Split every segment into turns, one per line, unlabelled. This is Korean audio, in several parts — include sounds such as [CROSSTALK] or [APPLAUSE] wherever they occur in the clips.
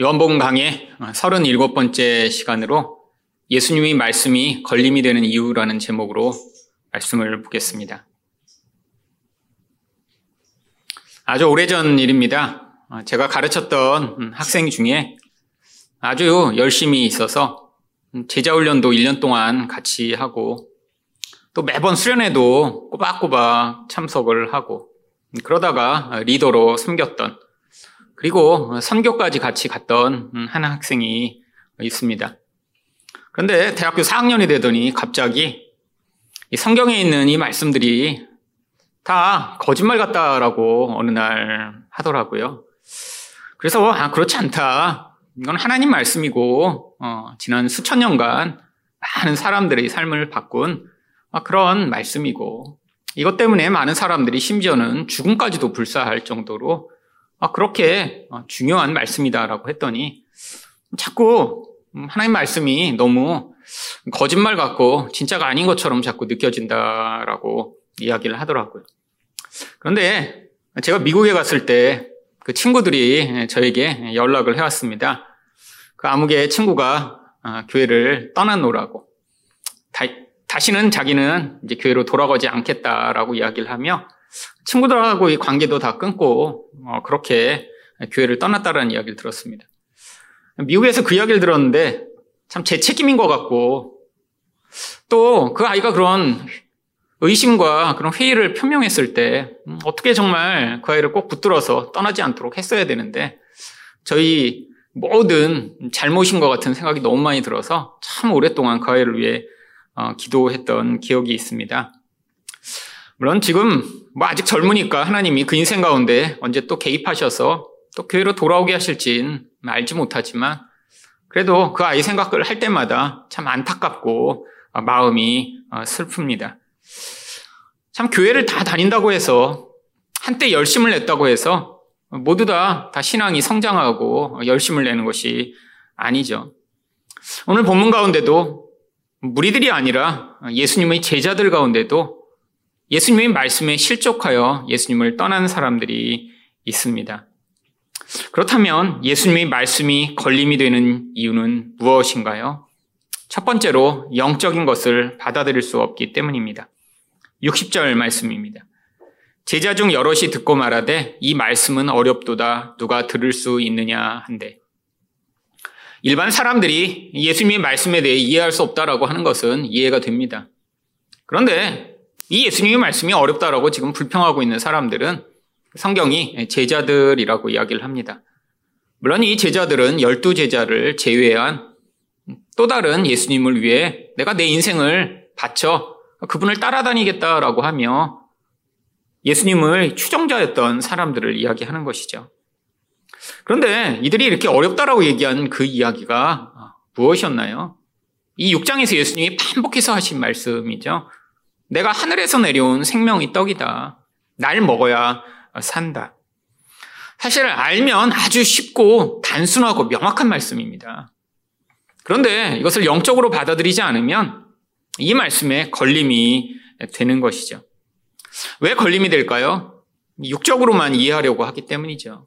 요한복음 강의 37번째 시간으로 예수님의 말씀이 걸림이 되는 이유라는 제목으로 말씀을 보겠습니다. 아주 오래전 일입니다. 제가 가르쳤던 학생 중에 아주 열심히 있어서 제자훈련도 1년 동안 같이 하고 또 매번 수련회도 꼬박꼬박 참석을 하고 그러다가 리더로 섬겼던 그리고 선교까지 같이 갔던 한 학생이 있습니다. 그런데 대학교 4학년이 되더니 갑자기 성경에 있는 이 말씀들이 다 거짓말 같다라고 어느 날 하더라고요. 그래서 아 그렇지 않다. 이건 하나님 말씀이고 어, 지난 수천 년간 많은 사람들의 삶을 바꾼 아, 그런 말씀이고 이것 때문에 많은 사람들이 심지어는 죽음까지도 불사할 정도로 아, 그렇게 어, 중요한 말씀이다라고 했더니 자꾸 하나님 말씀이 너무 거짓말 같고 진짜가 아닌 것처럼 자꾸 느껴진다라고 이야기를 하더라고요. 그런데 제가 미국에 갔을 때 그 친구들이 저에게 연락을 해왔습니다. 그 아무개 친구가 어, 교회를 떠나노라고 다, 시는 자기는 이제 교회로 돌아가지 않겠다라고 이야기를 하며 친구들하고 이 관계도 다 끊고 어, 그렇게 교회를 떠났다라는 이야기를 들었습니다. 미국에서 그 이야기를 들었는데 참 제 책임인 것 같고 또 그 아이가 그런 의심과 그런 회의를 표명했을 때 음, 어떻게 정말 그 아이를 꼭 붙들어서 떠나지 않도록 했어야 되는데 저희 모든 잘못인 것 같은 생각이 너무 많이 들어서 참 오랫동안 그 아이를 위해 어, 기도했던 기억이 있습니다. 물론 지금 뭐 아직 젊으니까 하나님이 그 인생 가운데 언제 또 개입하셔서 또 교회로 돌아오게 하실진 알지 못하지만 그래도 그 아이 생각을 할 때마다 참 안타깝고 마음이 어, 슬픕니다. 참 교회를 다 다닌다고 해서 한때 열심을 냈다고 해서 모두 다, 다 신앙이 성장하고 열심을 내는 것이 아니죠. 오늘 본문 가운데도 무리들이 아니라 예수님의 제자들 가운데도 예수님의 말씀에 실족하여 예수님을 떠난 사람들이 있습니다. 그렇다면 예수님의 말씀이 걸림이 되는 이유는 무엇인가요? 첫 번째로 영적인 것을 받아들일 수 없기 때문입니다. 60절 말씀입니다. 제자 중 여럿이 듣고 말하되 이 말씀은 어렵도다 누가 들을 수 있느냐 한데 일반 사람들이 예수님의 말씀에 대해 이해할 수 없다라고 하는 것은 이해가 됩니다. 그런데 이 예수님의 말씀이 어렵다라고 지금 불평하고 있는 사람들은 성경이 제자들이라고 이야기를 합니다. 물론 이 제자들은 열두 제자를 제외한 또 다른 예수님을 위해 내가 내 인생을 바쳐 그분을 따라다니겠다라고 하며 예수님을 추종자였던 사람들을 이야기하는 것이죠. 그런데 이들이 이렇게 어렵다라고 얘기한 그 이야기가 무엇이었나요? 이 6장에서 예수님이 반복해서 하신 말씀이죠. 내가 하늘에서 내려온 생명의 떡이다. 날 먹어야 산다. 사실 알면 아주 쉽고 단순하고 명확한 말씀입니다. 그런데 이것을 영적으로 받아들이지 않으면 이 말씀에 걸림이 되는 것이죠. 왜 걸림이 될까요? 육적으로만 이해하려고 하기 때문이죠.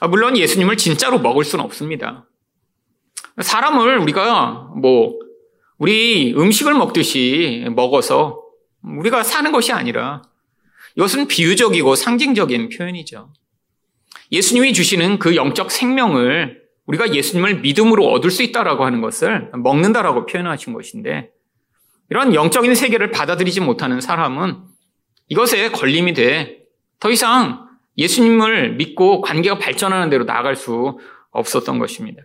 아, 물론 예수님을 진짜로 먹을 수는 없습니다. 사람을 우리가 뭐, 우리 음식을 먹듯이 먹어서 우리가 사는 것이 아니라 이것은 비유적이고 상징적인 표현이죠. 예수님이 주시는 그 영적 생명을 우리가 예수님을 믿음으로 얻을 수 있다라고 하는 것을 먹는다라고 표현하신 것인데 이런 영적인 세계를 받아들이지 못하는 사람은 이것에 걸림이 돼 더 이상 예수님을 믿고 관계가 발전하는 대로 나아갈 수 없었던 것입니다.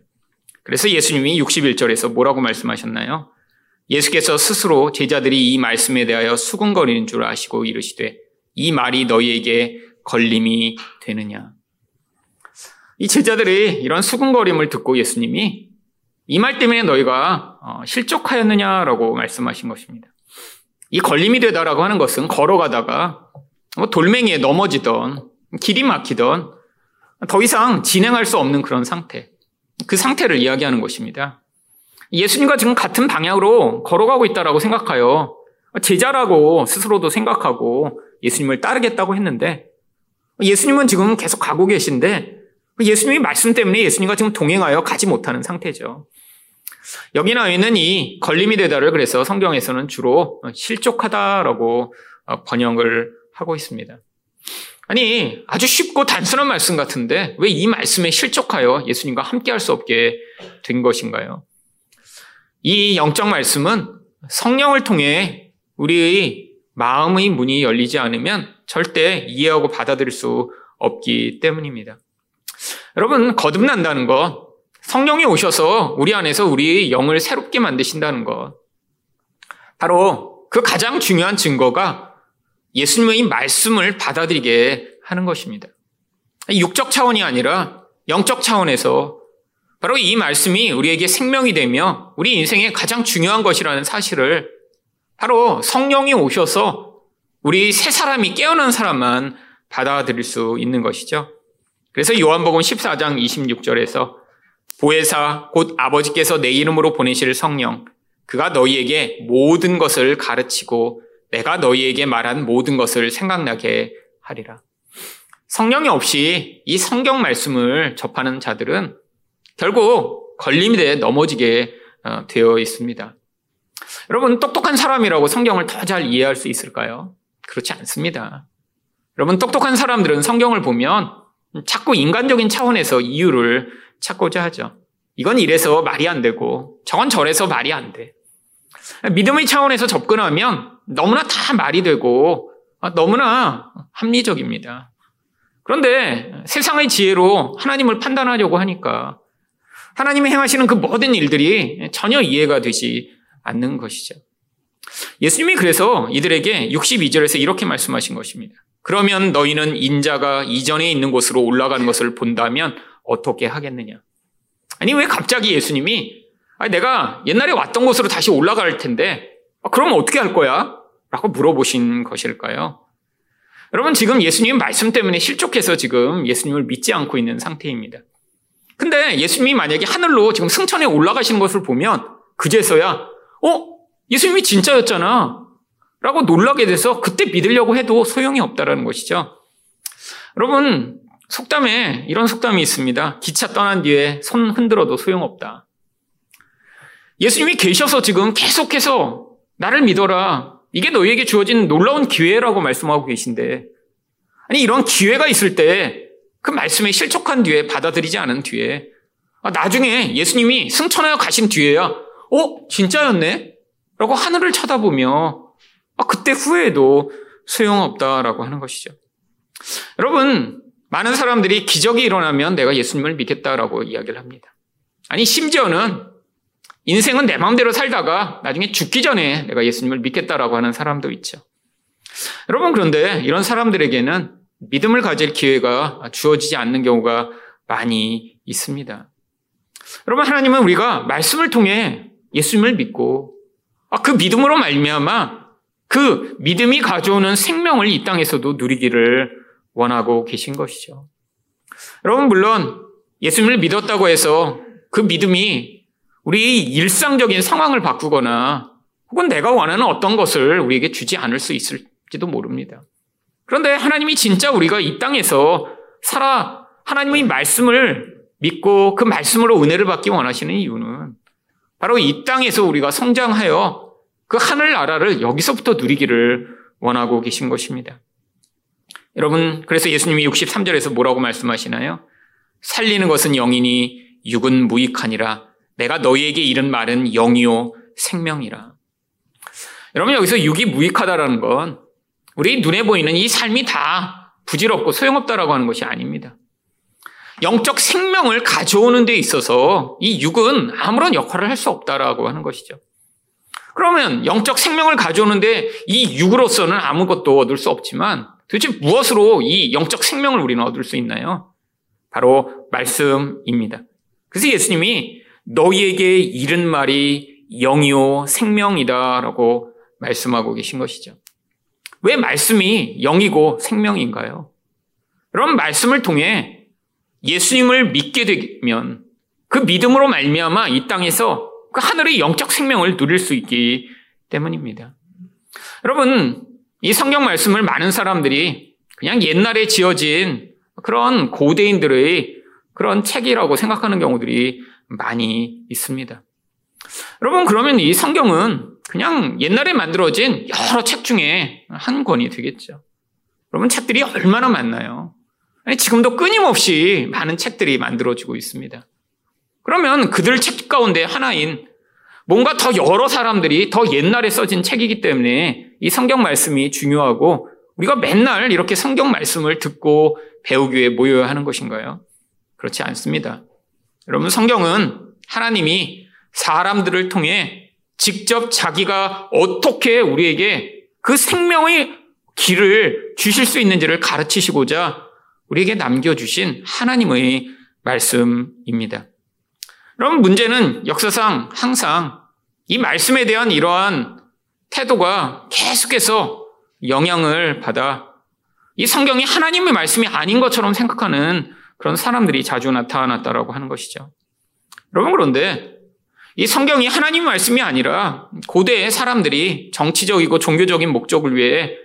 그래서 예수님이 61절에서 뭐라고 말씀하셨나요? 예수께서 스스로 제자들이 이 말씀에 대하여 수군거리는 줄 아시고 이르시되 이 말이 너희에게 걸림이 되느냐. 이 제자들이 이런 수군거림을 듣고 예수님이 이 말 때문에 너희가 어, 실족하였느냐라고 말씀하신 것입니다. 이 걸림이 되다라고 하는 것은 걸어가다가 뭐 돌멩이에 넘어지던 길이 막히던 더 이상 진행할 수 없는 그런 상태. 그 상태를 이야기하는 것입니다. 예수님과 지금 같은 방향으로 걸어가고 있다라고 생각하여 제자라고 스스로도 생각하고 예수님을 따르겠다고 했는데 예수님은 지금 계속 가고 계신데 예수님이 말씀 때문에 예수님과 지금 동행하여 가지 못하는 상태죠. 여기 나와 있는 이 걸림이 되다를 그래서 성경에서는 주로 실족하다라고 번역을 하고 있습니다. 아니, 아주 쉽고 단순한 말씀 같은데 왜 이 말씀에 실족하여 예수님과 함께 할 수 없게 된 것인가요? 이 영적 말씀은 성령을 통해 우리의 마음의 문이 열리지 않으면 절대 이해하고 받아들일 수 없기 때문입니다. 여러분, 거듭난다는 것, 성령이 오셔서 우리 안에서 우리의 영을 새롭게 만드신다는 것, 바로 그 가장 중요한 증거가 예수님의 말씀을 받아들이게 하는 것입니다. 육적 차원이 아니라 영적 차원에서 바로 이 말씀이 우리에게 생명이 되며 우리 인생의 가장 중요한 것이라는 사실을 바로 성령이 오셔서 우리 새 사람이 깨어난 사람만 받아들일 수 있는 것이죠. 그래서 요한복음 14장 26절에서 보혜사 곧 아버지께서 내 이름으로 보내실 성령 그가 너희에게 모든 것을 가르치고 내가 너희에게 말한 모든 것을 생각나게 하리라. 성령이 없이 이 성경 말씀을 접하는 자들은 결국 걸림이 돼 넘어지게 어, 되어 있습니다. 여러분, 똑똑한 사람이라고 성경을 더 잘 이해할 수 있을까요? 그렇지 않습니다. 여러분, 똑똑한 사람들은 성경을 보면 자꾸 인간적인 차원에서 이유를 찾고자 하죠. 이건 이래서 말이 안 되고, 저건 저래서 말이 안 돼. 믿음의 차원에서 접근하면 너무나 다 말이 되고, 아, 너무나 합리적입니다. 그런데 세상의 지혜로 하나님을 판단하려고 하니까 하나님이 행하시는 그 모든 일들이 전혀 이해가 되지 않는 것이죠. 예수님이 그래서 이들에게 62절에서 이렇게 말씀하신 것입니다. 그러면 너희는 인자가 이전에 있는 곳으로 올라가는 것을 본다면 어떻게 하겠느냐? 아니, 왜 갑자기 예수님이 내가 옛날에 왔던 곳으로 다시 올라갈 텐데, 아, 그럼 어떻게 할 거야? 라고 물어보신 것일까요? 여러분 지금 예수님 말씀 때문에 실족해서 지금 예수님을 믿지 않고 있는 상태입니다. 근데 예수님이 만약에 하늘로 지금 승천에 올라가시는 것을 보면 그제서야 어? 예수님이 진짜였잖아. 라고 놀라게 돼서 그때 믿으려고 해도 소용이 없다라는 것이죠. 여러분, 속담에 이런 속담이 있습니다. 기차 떠난 뒤에 손 흔들어도 소용없다. 예수님이 계셔서 지금 계속해서 나를 믿어라. 이게 너희에게 주어진 놀라운 기회라고 말씀하고 계신데, 아니, 이런 기회가 있을 때, 그 말씀에 실족한 뒤에, 받아들이지 않은 뒤에, 아, 나중에 예수님이 승천하여 가신 뒤에야, 어? 진짜였네? 라고 하늘을 쳐다보며, 아, 그때 후회해도 소용없다라고 하는 것이죠. 여러분, 많은 사람들이 기적이 일어나면 내가 예수님을 믿겠다라고 이야기를 합니다. 아니, 심지어는 인생은 내 마음대로 살다가 나중에 죽기 전에 내가 예수님을 믿겠다라고 하는 사람도 있죠. 여러분, 그런데 이런 사람들에게는 믿음을 가질 기회가 주어지지 않는 경우가 많이 있습니다. 여러분, 하나님은 우리가 말씀을 통해 예수님을 믿고 아, 그 믿음으로 말미암아 그 믿음이 가져오는 생명을 이 땅에서도 누리기를 원하고 계신 것이죠. 여러분, 물론 예수님을 믿었다고 해서 그 믿음이 우리 일상적인 상황을 바꾸거나 혹은 내가 원하는 어떤 것을 우리에게 주지 않을 수 있을지도 모릅니다. 그런데 하나님이 진짜 우리가 이 땅에서 살아 하나님의 말씀을 믿고 그 말씀으로 은혜를 받기 원하시는 이유는 바로 이 땅에서 우리가 성장하여 그 하늘 나라를 여기서부터 누리기를 원하고 계신 것입니다. 여러분, 그래서 예수님이 63절에서 뭐라고 말씀하시나요? 살리는 것은 영이니 육은 무익하니라 내가 너희에게 이른 말은 영이요 생명이라. 여러분 여기서 육이 무익하다라는 건 우리 눈에 보이는 이 삶이 다 부질없고 소용없다라고 하는 것이 아닙니다. 영적 생명을 가져오는 데 있어서 이 육은 아무런 역할을 할 수 없다라고 하는 것이죠. 그러면 영적 생명을 가져오는데 이 육으로서는 아무것도 얻을 수 없지만 도대체 무엇으로 이 영적 생명을 우리는 얻을 수 있나요? 바로 말씀입니다. 그래서 예수님이 너희에게 이른 말이 영이요 생명이다라고 말씀하고 계신 것이죠. 왜 말씀이 영이고 생명인가요? 그럼 말씀을 통해 예수님을 믿게 되면 그 믿음으로 말미암아 이 땅에서 그 하늘의 영적 생명을 누릴 수 있기 때문입니다. 여러분, 이 성경 말씀을 많은 사람들이 그냥 옛날에 지어진 그런 고대인들의 그런 책이라고 생각하는 경우들이 많이 있습니다. 여러분, 그러면 이 성경은 그냥 옛날에 만들어진 여러 책 중에 한 권이 되겠죠. 여러분, 책들이 얼마나 많나요? 아니, 지금도 끊임없이 많은 책들이 만들어지고 있습니다. 그러면 그들 책 가운데 하나인 뭔가 더 여러 사람들이 더 옛날에 써진 책이기 때문에 이 성경 말씀이 중요하고 우리가 맨날 이렇게 성경 말씀을 듣고 배우기 위해 모여야 하는 것인가요? 그렇지 않습니다. 여러분, 성경은 하나님이 사람들을 통해 직접 자기가 어떻게 우리에게 그 생명의 길을 주실 수 있는지를 가르치시고자 우리에게 남겨주신 하나님의 말씀입니다. 그럼 문제는 역사상 항상 이 말씀에 대한 이러한 태도가 계속해서 영향을 받아 이 성경이 하나님의 말씀이 아닌 것처럼 생각하는 그런 사람들이 자주 나타났다라고 하는 것이죠. 여러분 그런데 이 성경이 하나님의 말씀이 아니라 고대의 사람들이 정치적이고 종교적인 목적을 위해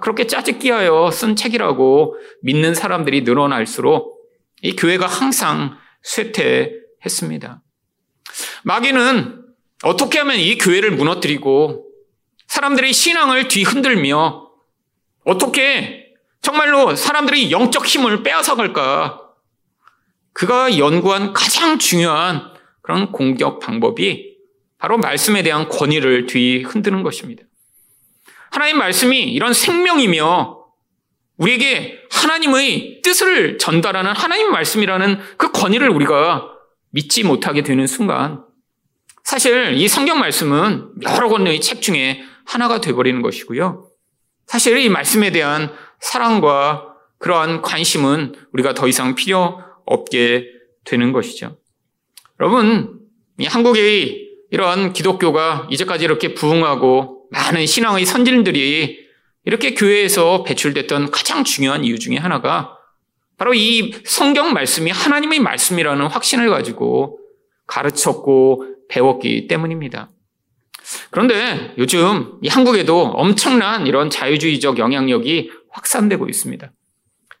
그렇게 짜집기하여 쓴 책이라고 믿는 사람들이 늘어날수록 이 교회가 항상 쇠퇴했습니다. 마귀는 어떻게 하면 이 교회를 무너뜨리고 사람들의 신앙을 뒤흔들며 어떻게 정말로 사람들의 영적 힘을 빼앗아갈까? 그가 연구한 가장 중요한 그런 공격 방법이 바로 말씀에 대한 권위를 뒤흔드는 것입니다. 하나님 말씀이 이런 생명이며 우리에게 하나님의 뜻을 전달하는 하나님 말씀이라는 그 권위를 우리가 믿지 못하게 되는 순간 사실 이 성경 말씀은 여러 권의 책 중에 하나가 되어버리는 것이고요. 사실 이 말씀에 대한 사랑과 그러한 관심은 우리가 더 이상 필요 없게 되는 것이죠. 여러분, 한국의 이런 기독교가 이제까지 이렇게 부흥하고 많은 신앙의 선진들이 이렇게 교회에서 배출됐던 가장 중요한 이유 중에 하나가 바로 이 성경 말씀이 하나님의 말씀이라는 확신을 가지고 가르쳤고 배웠기 때문입니다. 그런데 요즘 이 한국에도 엄청난 이런 자유주의적 영향력이 확산되고 있습니다.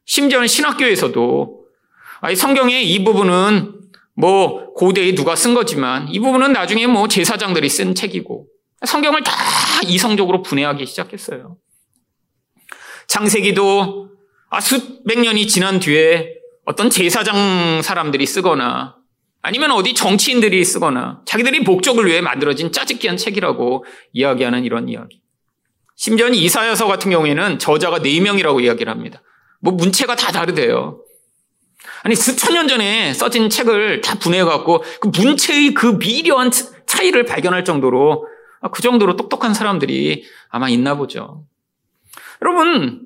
심지어는 신학교에서도 아, 성경의 이 부분은 뭐 고대에 누가 쓴 거지만 이 부분은 나중에 뭐 제사장들이 쓴 책이고 성경을 다 이성적으로 분해하기 시작했어요. 창세기도 아, 수백 년이 지난 뒤에 어떤 제사장 사람들이 쓰거나 아니면 어디 정치인들이 쓰거나 자기들이 목적을 위해 만들어진 짜집기한 책이라고 이야기하는 이런 이야기. 심지어 이사야서 같은 경우에는 저자가 4명이라고 이야기를 합니다. 뭐 문체가 다 다르대요. 아니 수천 년 전에 써진 책을 다 분해해갖고 그 문체의 그 미려한 차이를 발견할 정도로 아, 그 정도로 똑똑한 사람들이 아마 있나 보죠. 여러분,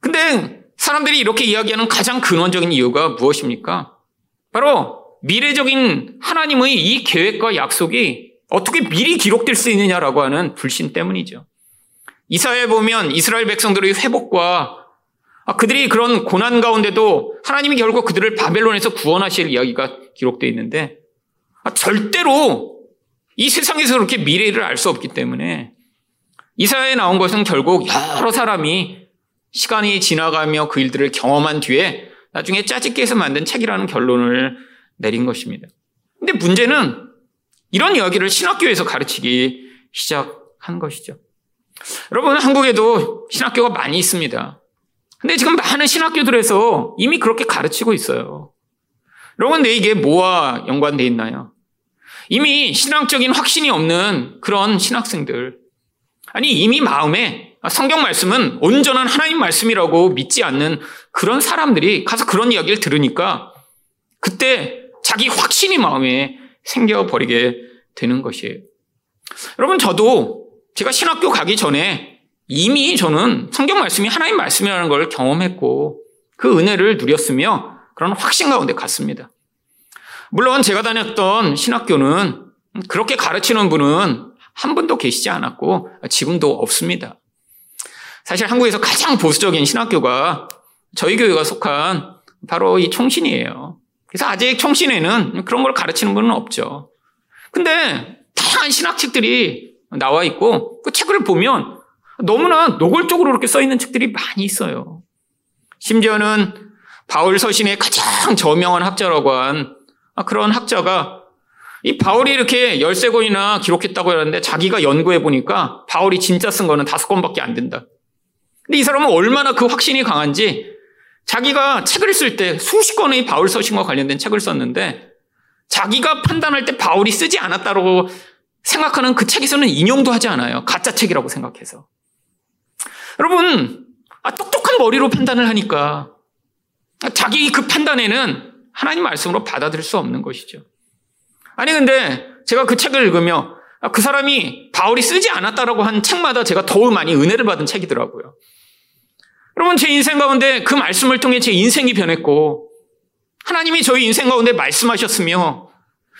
근데 사람들이 이렇게 이야기하는 가장 근원적인 이유가 무엇입니까? 바로 미래적인 하나님의 이 계획과 약속이 어떻게 미리 기록될 수 있느냐라고 하는 불신 때문이죠. 이사에 보면 이스라엘 백성들의 회복과 아, 그들이 그런 고난 가운데도 하나님이 결국 그들을 바벨론에서 구원하실 이야기가 기록되어 있는데 아, 절대로 이 세상에서 그렇게 미래를 알 수 없기 때문에 이사야에 나온 것은 결국 여러 사람이 시간이 지나가며 그 일들을 경험한 뒤에 나중에 짜집기해서 만든 책이라는 결론을 내린 것입니다. 근데 문제는 이런 이야기를 신학교에서 가르치기 시작한 것이죠. 여러분, 한국에도 신학교가 많이 있습니다. 근데 지금 많은 신학교들에서 이미 그렇게 가르치고 있어요. 여러분, 내 이게 뭐와 연관되어 있나요? 이미 신앙적인 확신이 없는 그런 신학생들. 아니, 이미 마음에 성경 말씀은 온전한 하나님 말씀이라고 믿지 않는 그런 사람들이 가서 그런 이야기를 들으니까 그때 자기 확신이 마음에 생겨버리게 되는 것이에요. 여러분, 저도 제가 신학교 가기 전에 이미 저는 성경 말씀이 하나님 말씀이라는 걸 경험했고 그 은혜를 누렸으며 그런 확신 가운데 갔습니다. 물론 제가 다녔던 신학교는 그렇게 가르치는 분은 한 분도 계시지 않았고 지금도 없습니다. 사실 한국에서 가장 보수적인 신학교가 저희 교회가 속한 바로 이 총신이에요. 그래서 아직 총신에는 그런 걸 가르치는 분은 없죠. 근데 다양한 신학책들이 나와 있고 그 책을 보면 너무나 노골적으로 이렇게 써 있는 책들이 많이 있어요. 심지어는 바울 서신의 가장 저명한 학자라고 한 그런 학자가 이 바울이 이렇게 열세 권이나 기록했다고 하는데 자기가 연구해 보니까 바울이 진짜 쓴 거는 다섯 권밖에 안 된다. 근데 이 사람은 얼마나 그 확신이 강한지 자기가 책을 쓸 때 수십 권의 바울 서신과 관련된 책을 썼는데 자기가 판단할 때 바울이 쓰지 않았다고 생각하는 그 책에서는 인용도 하지 않아요. 가짜 책이라고 생각해서. 여러분, 아, 똑똑한 머리로 판단을 하니까 자기 그 판단에는 하나님 말씀으로 받아들일 수 없는 것이죠. 아니, 근데 제가 그 책을 읽으며 아, 그 사람이 바울이 쓰지 않았다라고 한 책마다 제가 더욱 많이 은혜를 받은 책이더라고요. 여러분, 제 인생 가운데 그 말씀을 통해 제 인생이 변했고, 하나님이 저희 인생 가운데 말씀하셨으며,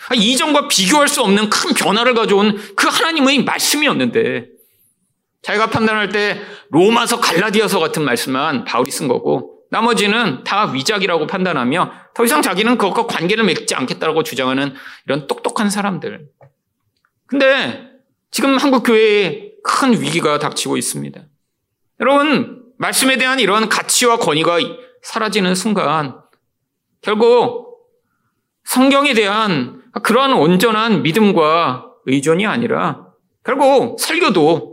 아, 이전과 비교할 수 없는 큰 변화를 가져온 그 하나님의 말씀이었는데, 자기가 판단할 때 로마서 갈라디아서 같은 말씀만 바울이 쓴 거고, 나머지는 다 위작이라고 판단하며 더 이상 자기는 그것과 관계를 맺지 않겠다고 주장하는 이런 똑똑한 사람들. 근데 지금 한국 교회에 큰 위기가 닥치고 있습니다. 여러분, 말씀에 대한 이런 가치와 권위가 사라지는 순간 결국 성경에 대한 그러한 온전한 믿음과 의존이 아니라 결국 설교도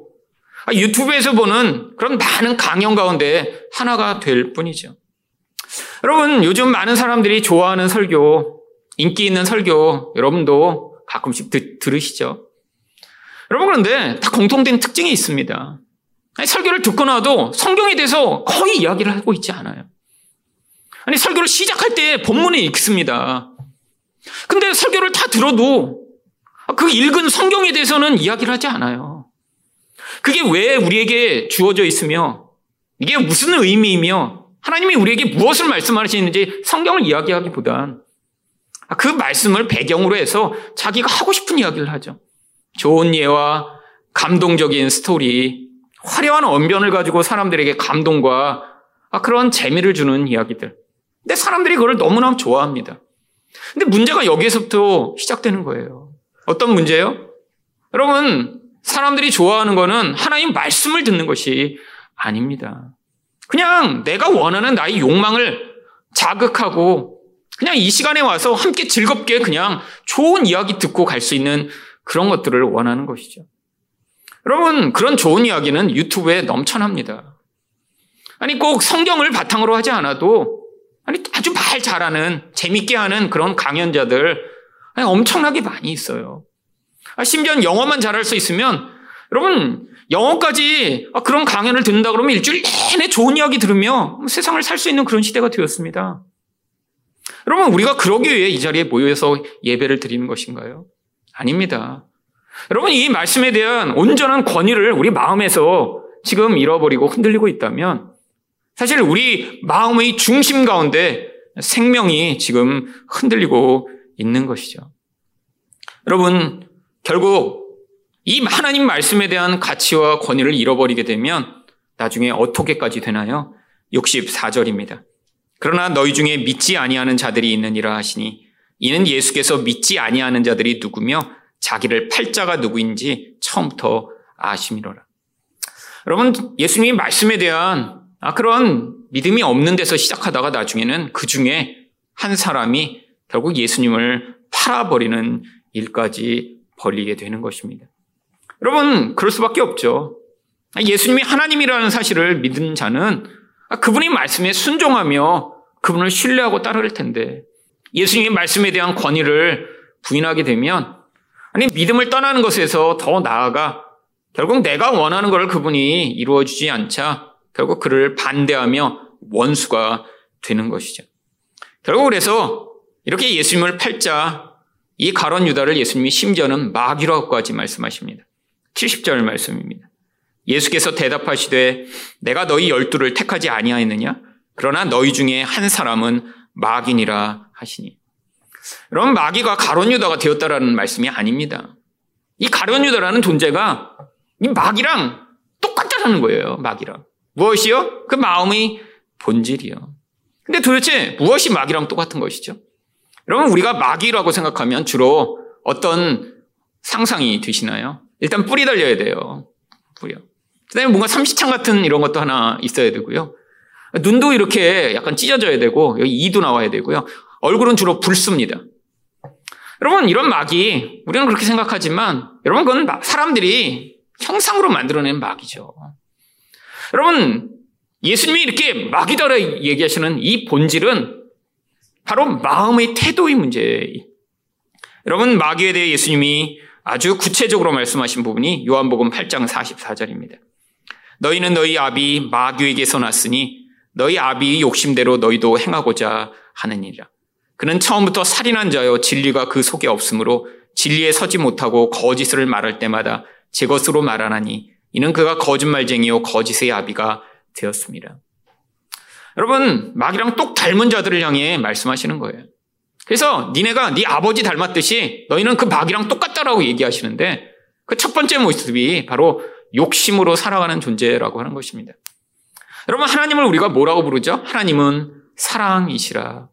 유튜브에서 보는 그런 많은 강연 가운데 하나가 될 뿐이죠. 여러분, 요즘 많은 사람들이 좋아하는 설교, 인기 있는 설교, 여러분도 가끔씩 드, 들으시죠? 여러분, 그런데 다 공통된 특징이 있습니다. 아니, 설교를 듣고 나도 성경에 대해서 거의 이야기를 하고 있지 않아요. 아니, 설교를 시작할 때 본문에 읽습니다. 근데 설교를 다 들어도 그 읽은 성경에 대해서는 이야기를 하지 않아요. 그게 왜 우리에게 주어져 있으며 이게 무슨 의미이며 하나님이 우리에게 무엇을 말씀하시는지 성경을 이야기하기보단 그 말씀을 배경으로 해서 자기가 하고 싶은 이야기를 하죠. 좋은 예와 감동적인 스토리, 화려한 언변을 가지고 사람들에게 감동과 아, 그런 재미를 주는 이야기들. 근데 사람들이 그걸 너무나 좋아합니다. 근데 문제가 여기에서부터 시작되는 거예요. 어떤 문제요? 여러분, 사람들이 좋아하는 거는 하나님 말씀을 듣는 것이 아닙니다. 그냥 내가 원하는 나의 욕망을 자극하고 그냥 이 시간에 와서 함께 즐겁게 그냥 좋은 이야기 듣고 갈 수 있는 그런 것들을 원하는 것이죠. 여러분, 그런 좋은 이야기는 유튜브에 넘쳐납니다. 아니, 꼭 성경을 바탕으로 하지 않아도, 아니, 아주 말 잘하는, 재밌게 하는 그런 강연자들, 아니, 엄청나게 많이 있어요. 아, 심지어 영어만 잘할 수 있으면, 여러분, 영어까지 아, 그런 강연을 듣는다 그러면 일주일 내내 좋은 이야기 들으며 세상을 살 수 있는 그런 시대가 되었습니다. 여러분, 우리가 그러기 위해 이 자리에 모여서 예배를 드리는 것인가요? 아닙니다. 여러분, 이 말씀에 대한 온전한 권위를 우리 마음에서 지금 잃어버리고 흔들리고 있다면 사실 우리 마음의 중심 가운데 생명이 지금 흔들리고 있는 것이죠. 여러분, 결국 이 하나님 말씀에 대한 가치와 권위를 잃어버리게 되면 나중에 어떻게까지 되나요? 64절입니다. 그러나 너희 중에 믿지 아니하는 자들이 있느니라 하시니 이는 예수께서 믿지 아니하는 자들이 누구며 자기를 팔자가 누구인지 처음부터 아심이로라. 여러분, 예수님이 말씀에 대한 아, 그런 믿음이 없는 데서 시작하다가 나중에는 그 중에 한 사람이 결국 예수님을 팔아버리는 일까지 벌리게 되는 것입니다. 여러분, 그럴 수밖에 없죠. 예수님이 하나님이라는 사실을 믿은 자는 그분의 말씀에 순종하며 그분을 신뢰하고 따를 텐데 예수님의 말씀에 대한 권위를 부인하게 되면 아니, 믿음을 떠나는 것에서 더 나아가 결국 내가 원하는 것을 그분이 이루어주지 않자 결국 그를 반대하며 원수가 되는 것이죠. 결국 그래서 이렇게 예수님을 팔자 이 가론 유다를 예수님이 심지어는 마귀라고까지 말씀하십니다. 70절 말씀입니다. 예수께서 대답하시되 내가 너희 열두를 택하지 아니하였느냐? 그러나 너희 중에 한 사람은 마귀니라 하시니. 여러분 마귀가 가론 유다가 되었다라는 말씀이 아닙니다. 이 가론 유다라는 존재가 이 마귀랑 똑같다라는 거예요. 마귀랑 무엇이요? 그 마음의 본질이요. 근데 도대체 무엇이 마귀랑 똑같은 것이죠? 여러분 우리가 마귀라고 생각하면 주로 어떤 상상이 되시나요? 일단 뿌리 달려야 돼요. 뿌려. 그 다음에 뭔가 삼시창 같은 이런 것도 하나 있어야 되고요. 눈도 이렇게 약간 찢어져야 되고 여기 이도 나와야 되고요. 얼굴은 주로 붉습니다. 여러분 이런 막이 우리는 그렇게 생각하지만 여러분 그건 사람들이 형상으로 만들어낸 막이죠. 여러분 예수님이 이렇게 막이다라 얘기하시는 이 본질은 바로 마음의 태도의 문제예요. 여러분 마귀에 대해 예수님이 아주 구체적으로 말씀하신 부분이 요한복음 8장 44절입니다. 너희는 너희 아비 마귀에게서 났으니 너희 아비 욕심대로 너희도 행하고자 하느니라. 그는 처음부터 살인한 자여 진리가 그 속에 없으므로 진리에 서지 못하고 거짓을 말할 때마다 제 것으로 말하나니 이는 그가 거짓말쟁이요 거짓의 아비가 되었습니다. 여러분 마귀랑 똑 닮은 자들을 향해 말씀하시는 거예요. 그래서 니네가 네 아버지 닮았듯이 너희는 그 마귀랑 똑같다라고 얘기하시는데 그 첫 번째 모습이 바로 욕심으로 살아가는 존재라고 하는 것입니다. 여러분 하나님을 우리가 뭐라고 부르죠? 하나님은 사랑이시라.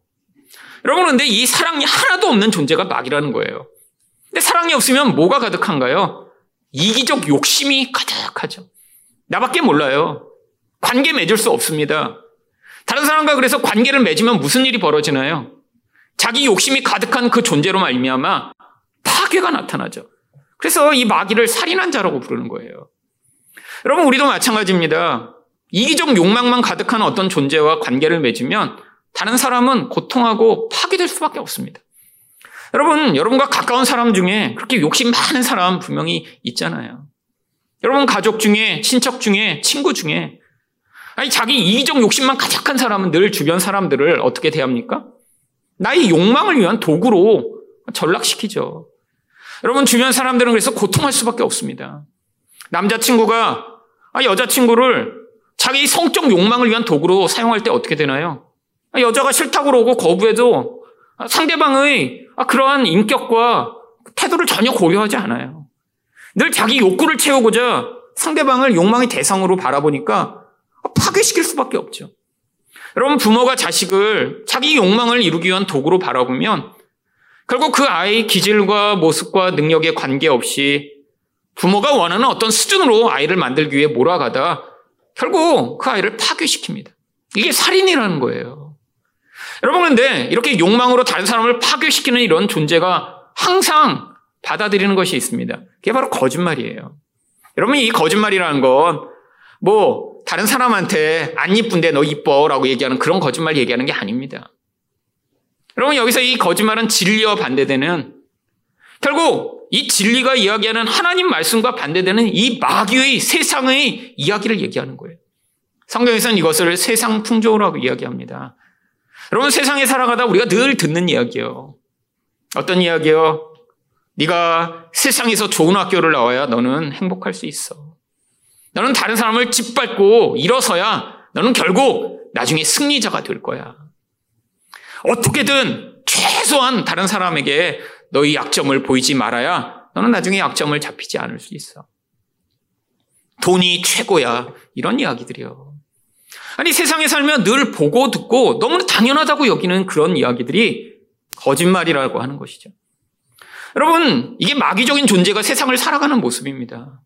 여러분 그런데 이 사랑이 하나도 없는 존재가 마귀라는 거예요. 근데 사랑이 없으면 뭐가 가득한가요? 이기적 욕심이 가득하죠. 나밖에 몰라요. 관계 맺을 수 없습니다. 다른 사람과 그래서 관계를 맺으면 무슨 일이 벌어지나요? 자기 욕심이 가득한 그 존재로 말미암아 파괴가 나타나죠. 그래서 이 마귀를 살인한 자라고 부르는 거예요. 여러분 우리도 마찬가지입니다. 이기적 욕망만 가득한 어떤 존재와 관계를 맺으면 다른 사람은 고통하고 파괴될 수밖에 없습니다. 여러분, 여러분과 가까운 사람 중에 그렇게 욕심 많은 사람 분명히 있잖아요. 여러분 가족 중에, 친척 중에, 친구 중에 아니 자기 이기적 욕심만 가득한 사람은 늘 주변 사람들을 어떻게 대합니까? 나의 욕망을 위한 도구로 전락시키죠. 여러분 주변 사람들은 그래서 고통할 수밖에 없습니다. 남자친구가 아, 여자친구를 자기 성적 욕망을 위한 도구로 사용할 때 어떻게 되나요? 아, 여자가 싫다고 그러고 거부해도 상대방의 그러한 인격과 태도를 전혀 고려하지 않아요. 늘 자기 욕구를 채우고자 상대방을 욕망의 대상으로 바라보니까 파괴시킬 수밖에 없죠. 여러분, 부모가 자식을 자기 욕망을 이루기 위한 도구로 바라보면 결국 그 아이의 기질과 모습과 능력에 관계없이 부모가 원하는 어떤 수준으로 아이를 만들기 위해 몰아가다 결국 그 아이를 파괴시킵니다. 이게 살인이라는 거예요. 여러분, 그런데 이렇게 욕망으로 다른 사람을 파괴시키는 이런 존재가 항상 받아들이는 것이 있습니다. 그게 바로 거짓말이에요. 여러분, 이 거짓말이라는 건 뭐, 다른 사람한테 안 이쁜데 너 이뻐라고 얘기하는 그런 거짓말 얘기하는 게 아닙니다. 여러분 여기서 이 거짓말은 진리와 반대되는 결국 이 진리가 이야기하는 하나님 말씀과 반대되는 이 마귀의 세상의 이야기를 얘기하는 거예요. 성경에서는 이것을 세상 풍조라고 이야기합니다. 여러분 세상에 살아가다 우리가 늘 듣는 이야기요. 어떤 이야기요? 네가 세상에서 좋은 학교를 나와야 너는 행복할 수 있어. 너는 다른 사람을 짓밟고 일어서야 너는 결국 나중에 승리자가 될 거야. 어떻게든 최소한 다른 사람에게 너의 약점을 보이지 말아야 너는 나중에 약점을 잡히지 않을 수 있어. 돈이 최고야. 이런 이야기들이요. 아니, 세상에 살면 늘 보고 듣고 너무나 당연하다고 여기는 그런 이야기들이 거짓말이라고 하는 것이죠. 여러분, 이게 마귀적인 존재가 세상을 살아가는 모습입니다.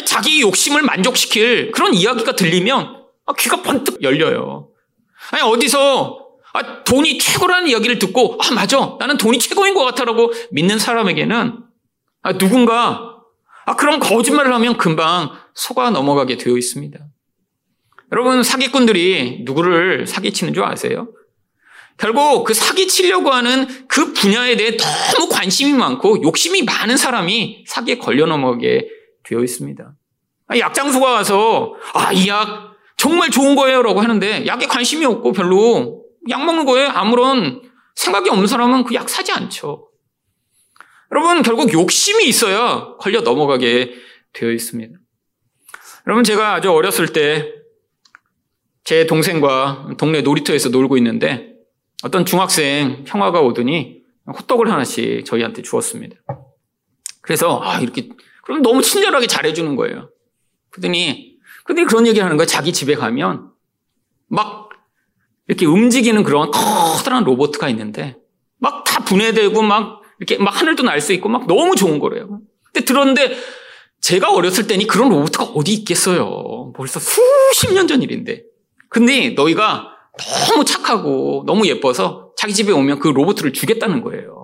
자기 욕심을 만족시킬 그런 이야기가 들리면 아, 귀가 번뜩 열려요. 아니, 어디서 아, 돈이 최고라는 이야기를 듣고, 아, 맞아. 나는 돈이 최고인 것 같아라고 믿는 사람에게는 아, 누군가 아, 그런 거짓말을 하면 금방 속아 넘어가게 되어 있습니다. 여러분, 사기꾼들이 누구를 사기치는 줄 아세요? 결국 그 사기치려고 하는 그 분야에 대해 너무 관심이 많고 욕심이 많은 사람이 사기에 걸려 넘어가게 되어 있습니다. 약장수가 와서 아, 이 약 정말 좋은 거예요 라고 하는데 약에 관심이 없고 별로 약 먹는 거에 아무런 생각이 없는 사람은 그 약 사지 않죠. 여러분 결국 욕심이 있어야 걸려 넘어가게 되어 있습니다. 여러분 제가 아주 어렸을 때 제 동생과 동네 놀이터에서 놀고 있는데 어떤 중학생 형아가 오더니 호떡을 하나씩 저희한테 주었습니다. 그래서 아 이렇게 그럼 너무 친절하게 잘해주는 거예요. 그러더니, 근데 그런 얘기를 하는 거예요. 자기 집에 가면 막 이렇게 움직이는 그런 커다란 로봇가 있는데 막 다 분해되고 막 이렇게 막 하늘도 날 수 있고 막 너무 좋은 거래요. 근데 들었는데 제가 어렸을 때니 그런 로봇가 어디 있겠어요. 벌써 수십 년 전 일인데. 근데 너희가 너무 착하고 너무 예뻐서 자기 집에 오면 그 로봇을 주겠다는 거예요.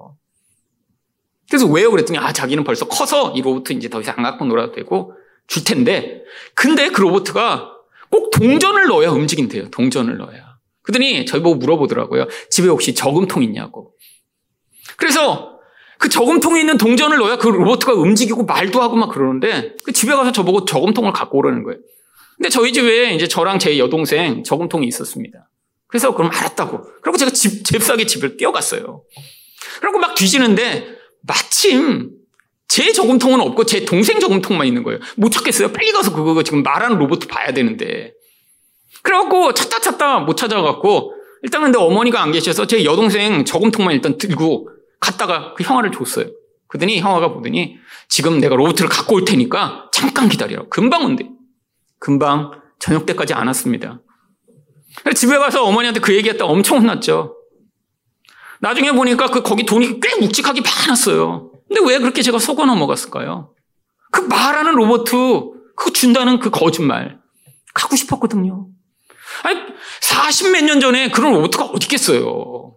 그래서 왜요? 그랬더니 아 자기는 벌써 커서 이 로봇 이제 더 이상 안 갖고 놀아도 되고 줄 텐데 근데 그 로봇가 꼭 동전을 넣어야 움직인대요. 동전을 넣어야. 그러더니 저희 보고 물어보더라고요. 집에 혹시 저금통 있냐고. 그래서 그 저금통에 있는 동전을 넣어야 그 로봇가 움직이고 말도 하고 막 그러는데 그 집에 가서 저보고 저금통을 갖고 오라는 거예요. 근데 저희 집에 이제 저랑 제 여동생 저금통이 있었습니다. 그래서 그럼 알았다고. 그리고 제가 집, 잽싸게 집을 뛰어갔어요. 그리고 막 뒤지는데 마침 제 저금통은 없고 제 동생 저금통만 있는 거예요. 못 찾겠어요. 빨리 가서 그거 지금 말하는 로봇 봐야 되는데. 그래갖고 찾다 찾다 못 찾아갖고 일단 근데 어머니가 안 계셔서 제 여동생 저금통만 일단 들고 갔다가 그 형아를 줬어요. 그러더니 형아가 보더니 지금 내가 로봇을 갖고 올 테니까 잠깐 기다려. 금방 온대. 금방 저녁 때까지 안 왔습니다. 집에 가서 어머니한테 그 얘기했다 엄청 혼났죠. 나중에 보니까 그 거기 돈이 꽤 묵직하게 많았어요. 근데 왜 그렇게 제가 속아 넘어갔을까요? 그 말하는 로봇 그거 준다는 그 거짓말 갖고 싶었거든요. 아니 40 몇 년 전에 그런 로봇가 어디 있겠어요.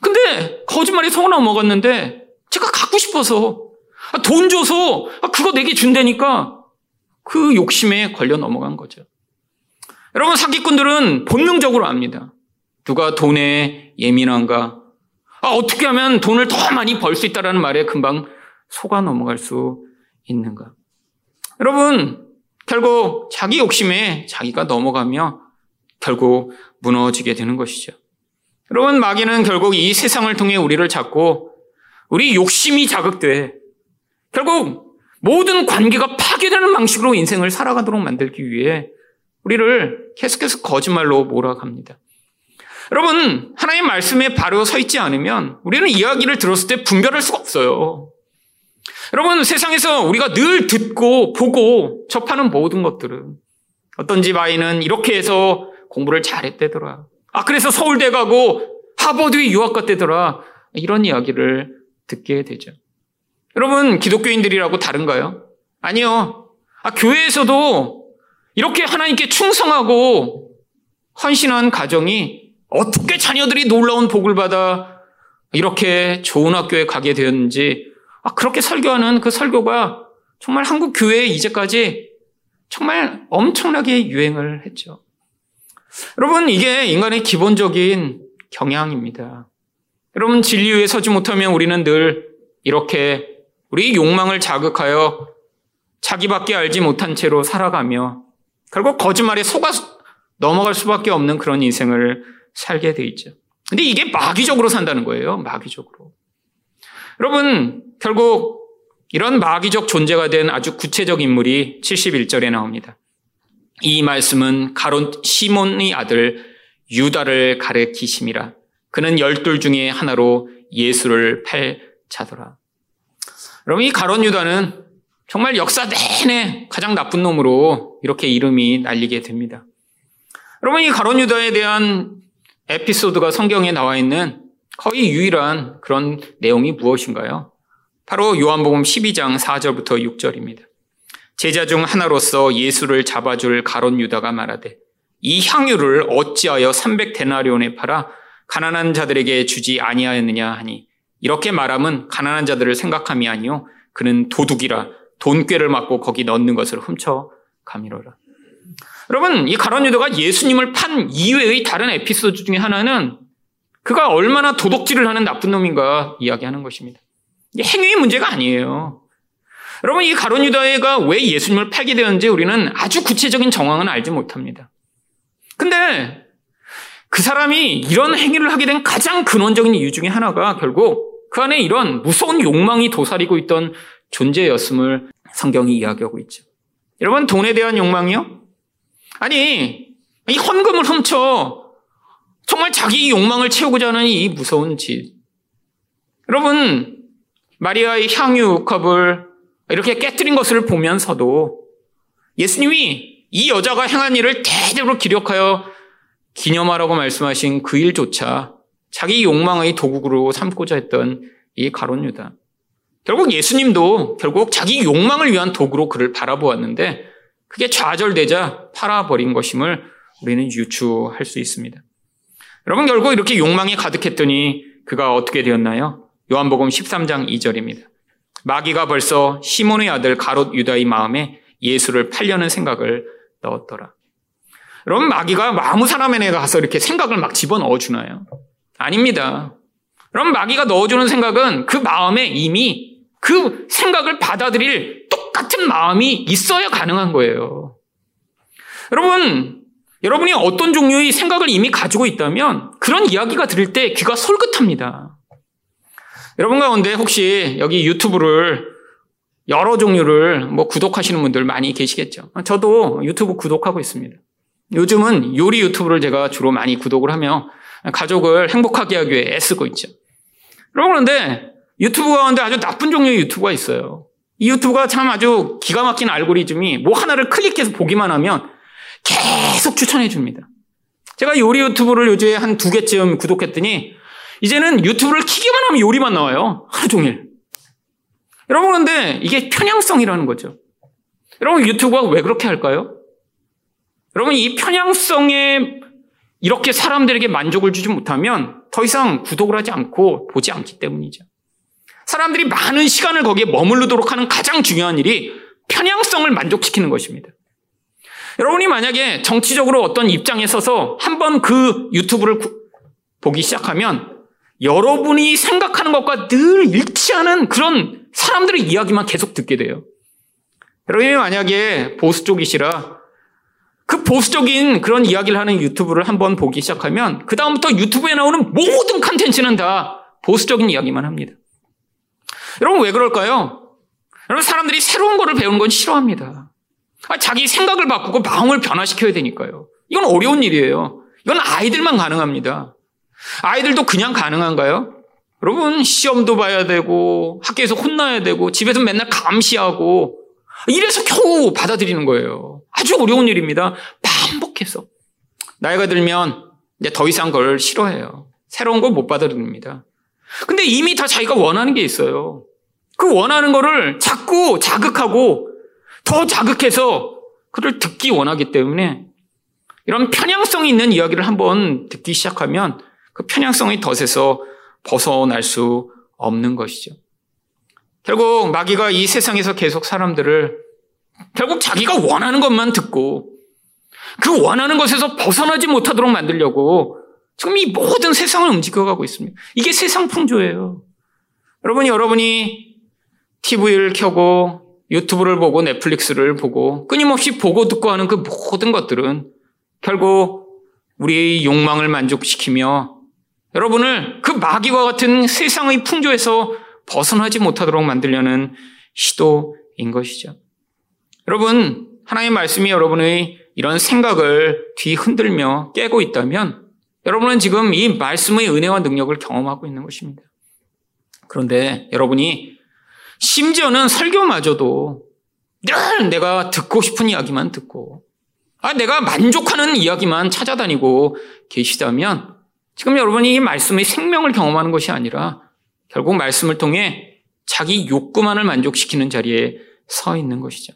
근데 거짓말이 속아 넘어갔는데 제가 갖고 싶어서 아, 돈 줘서 아, 그거 내게 준다니까 그 욕심에 걸려 넘어간 거죠. 여러분 사기꾼들은 본능적으로 압니다. 누가 돈에 예민한가? 아, 어떻게 하면 돈을 더 많이 벌 수 있다라는 말에 금방 속아 넘어갈 수 있는가? 여러분 결국 자기 욕심에 자기가 넘어가며 결국 무너지게 되는 것이죠. 여러분 마귀는 결국 이 세상을 통해 우리를 잡고 우리 욕심이 자극돼 결국 모든 관계가 파괴되는 방식으로 인생을 살아가도록 만들기 위해 우리를 계속해서 거짓말로 몰아갑니다. 여러분, 하나님 말씀에 바로 서 있지 않으면 우리는 이야기를 들었을 때 분별할 수가 없어요. 여러분, 세상에서 우리가 늘 듣고 보고 접하는 모든 것들은 어떤 집 아이는 이렇게 해서 공부를 잘했대더라. 아, 그래서 서울대 가고 하버드에 유학 갔대더라. 이런 이야기를 듣게 되죠. 여러분, 기독교인들이라고 다른가요? 아니요. 아, 교회에서도 이렇게 하나님께 충성하고 헌신한 가정이 어떻게 자녀들이 놀라운 복을 받아 이렇게 좋은 학교에 가게 되었는지 아, 그렇게 설교하는 그 설교가 정말 한국 교회에 이제까지 정말 엄청나게 유행을 했죠. 여러분, 이게 인간의 기본적인 경향입니다. 여러분, 진리 위에 서지 못하면 우리는 늘 이렇게 우리 욕망을 자극하여 자기밖에 알지 못한 채로 살아가며 결국 거짓말에 속아 넘어갈 수밖에 없는 그런 인생을 살게 돼 있죠. 근데 이게 마귀적으로 산다는 거예요. 마귀적으로. 여러분, 결국 이런 마귀적 존재가 된 아주 구체적 인물이 71절에 나옵니다. 이 말씀은 가론 시몬의 아들 유다를 가르키심이라. 그는 열둘 중에 하나로 예수를 팔 자더라. 여러분, 이 가론 유다는 정말 역사 내내 가장 나쁜 놈으로 이렇게 이름이 날리게 됩니다. 여러분, 이 가론 유다에 대한 에피소드가 성경에 나와 있는 거의 유일한 그런 내용이 무엇인가요? 바로 요한복음 12장 4절부터 6절입니다. 제자 중 하나로서 예수를 잡아줄 가론 유다가 말하되 이 향유를 어찌하여 300데나리온에 팔아 가난한 자들에게 주지 아니하였느냐 하니 이렇게 말함은 가난한 자들을 생각함이 아니요 그는 도둑이라 돈꾀를 맞고 거기 넣는 것을 훔쳐 가미로라. 여러분, 이 가론 유다가 예수님을 판 이외의 다른 에피소드 중에 하나는 그가 얼마나 도덕질을 하는 나쁜 놈인가 이야기하는 것입니다. 행위의 문제가 아니에요. 여러분, 이 가론 유다가 왜 예수님을 팔게 되었는지 우리는 아주 구체적인 정황은 알지 못합니다. 근데 그 사람이 이런 행위를 하게 된 가장 근원적인 이유 중에 하나가 결국 그 안에 이런 무서운 욕망이 도사리고 있던 존재였음을 성경이 이야기하고 있죠. 여러분, 돈에 대한 욕망이요? 아니, 이 헌금을 훔쳐 정말 자기 욕망을 채우고자 하는 이 무서운 짓. 여러분, 마리아의 향유 컵을 이렇게 깨뜨린 것을 보면서도 예수님이 이 여자가 행한 일을 대대로 기력하여 기념하라고 말씀하신 그 일조차 자기 욕망의 도구로 삼고자 했던 이 가론 유다. 결국 예수님도 결국 자기 욕망을 위한 도구로 그를 바라보았는데 그게 좌절되자 팔아버린 것임을 우리는 유추할 수 있습니다. 여러분 결국 이렇게 욕망이 가득했더니 그가 어떻게 되었나요? 요한복음 13장 2절입니다. 마귀가 벌써 시몬의 아들 가롯 유다의 마음에 예수를 팔려는 생각을 넣었더라. 여러분 마귀가 아무 사람에게 가서 이렇게 생각을 막 집어넣어 주나요? 아닙니다. 그럼 마귀가 넣어주는 생각은 그 마음에 이미 그 생각을 받아들일 똑같은 마음이 있어야 가능한 거예요. 여러분, 여러분이 어떤 종류의 생각을 이미 가지고 있다면 그런 이야기가 들을 때 귀가 솔긋합니다. 여러분 가운데 혹시 여기 유튜브를 여러 종류를 뭐 구독하시는 분들 많이 계시겠죠. 저도 유튜브 구독하고 있습니다. 요즘은 요리 유튜브를 제가 주로 많이 구독을 하며 가족을 행복하게 하기 위해 애쓰고 있죠. 그런데 유튜브 가운데 아주 나쁜 종류의 유튜브가 있어요. 이 유튜브가 참 아주 기가 막힌 알고리즘이 뭐 하나를 클릭해서 보기만 하면 계속 추천해 줍니다. 제가 요리 유튜브를 요즘에 한 두 개쯤 구독했더니 이제는 유튜브를 키기만 하면 요리만 나와요. 하루 종일. 여러분 그런데 이게 편향성이라는 거죠. 여러분 유튜브가 왜 그렇게 할까요? 여러분 이 편향성에 이렇게 사람들에게 만족을 주지 못하면 더 이상 구독을 하지 않고 보지 않기 때문이죠. 사람들이 많은 시간을 거기에 머무르도록 하는 가장 중요한 일이 편향성을 만족시키는 것입니다. 여러분이 만약에 정치적으로 어떤 입장에 서서 한번 그 유튜브를 보기 시작하면 여러분이 생각하는 것과 늘 일치하는 그런 사람들의 이야기만 계속 듣게 돼요. 여러분이 만약에 보수 쪽이시라 그 보수적인 그런 이야기를 하는 유튜브를 한번 보기 시작하면 그다음부터 유튜브에 나오는 모든 컨텐츠는 다 보수적인 이야기만 합니다. 여러분 왜 그럴까요? 여러분 사람들이 새로운 거를 배우는 건 싫어합니다. 아, 자기 생각을 바꾸고 마음을 변화시켜야 되니까요. 이건 어려운 일이에요. 이건 아이들만 가능합니다. 아이들도 그냥 가능한가요? 여러분, 시험도 봐야 되고, 학교에서 혼나야 되고, 집에서 맨날 감시하고, 이래서 겨우 받아들이는 거예요. 아주 어려운 일입니다. 반복해서. 나이가 들면 이제 더 이상 걸 싫어해요. 새로운 걸 못 받아들입니다. 근데 이미 다 자기가 원하는 게 있어요. 그 원하는 거를 자꾸 자극하고 더 자극해서 그를 듣기 원하기 때문에 이런 편향성이 있는 이야기를 한번 듣기 시작하면 그 편향성의 덫에서 벗어날 수 없는 것이죠. 결국 마귀가 이 세상에서 계속 사람들을 결국 자기가 원하는 것만 듣고 그 원하는 것에서 벗어나지 못하도록 만들려고 지금 이 모든 세상을 움직여가고 있습니다. 이게 세상 풍조예요. 여러분이 여러분이 TV를 켜고 유튜브를 보고 넷플릭스를 보고 끊임없이 보고 듣고 하는 그 모든 것들은 결국 우리의 욕망을 만족시키며 여러분을 그 마귀와 같은 세상의 풍조에서 벗어나지 못하도록 만들려는 시도인 것이죠. 여러분, 하나님의 말씀이 여러분의 이런 생각을 뒤흔들며 깨고 있다면 여러분은 지금 이 말씀의 은혜와 능력을 경험하고 있는 것입니다. 그런데 여러분이 심지어는 설교마저도 늘 내가 듣고 싶은 이야기만 듣고 아, 내가 만족하는 이야기만 찾아다니고 계시다면 지금 여러분이 이 말씀의 생명을 경험하는 것이 아니라 결국 말씀을 통해 자기 욕구만을 만족시키는 자리에 서 있는 것이죠.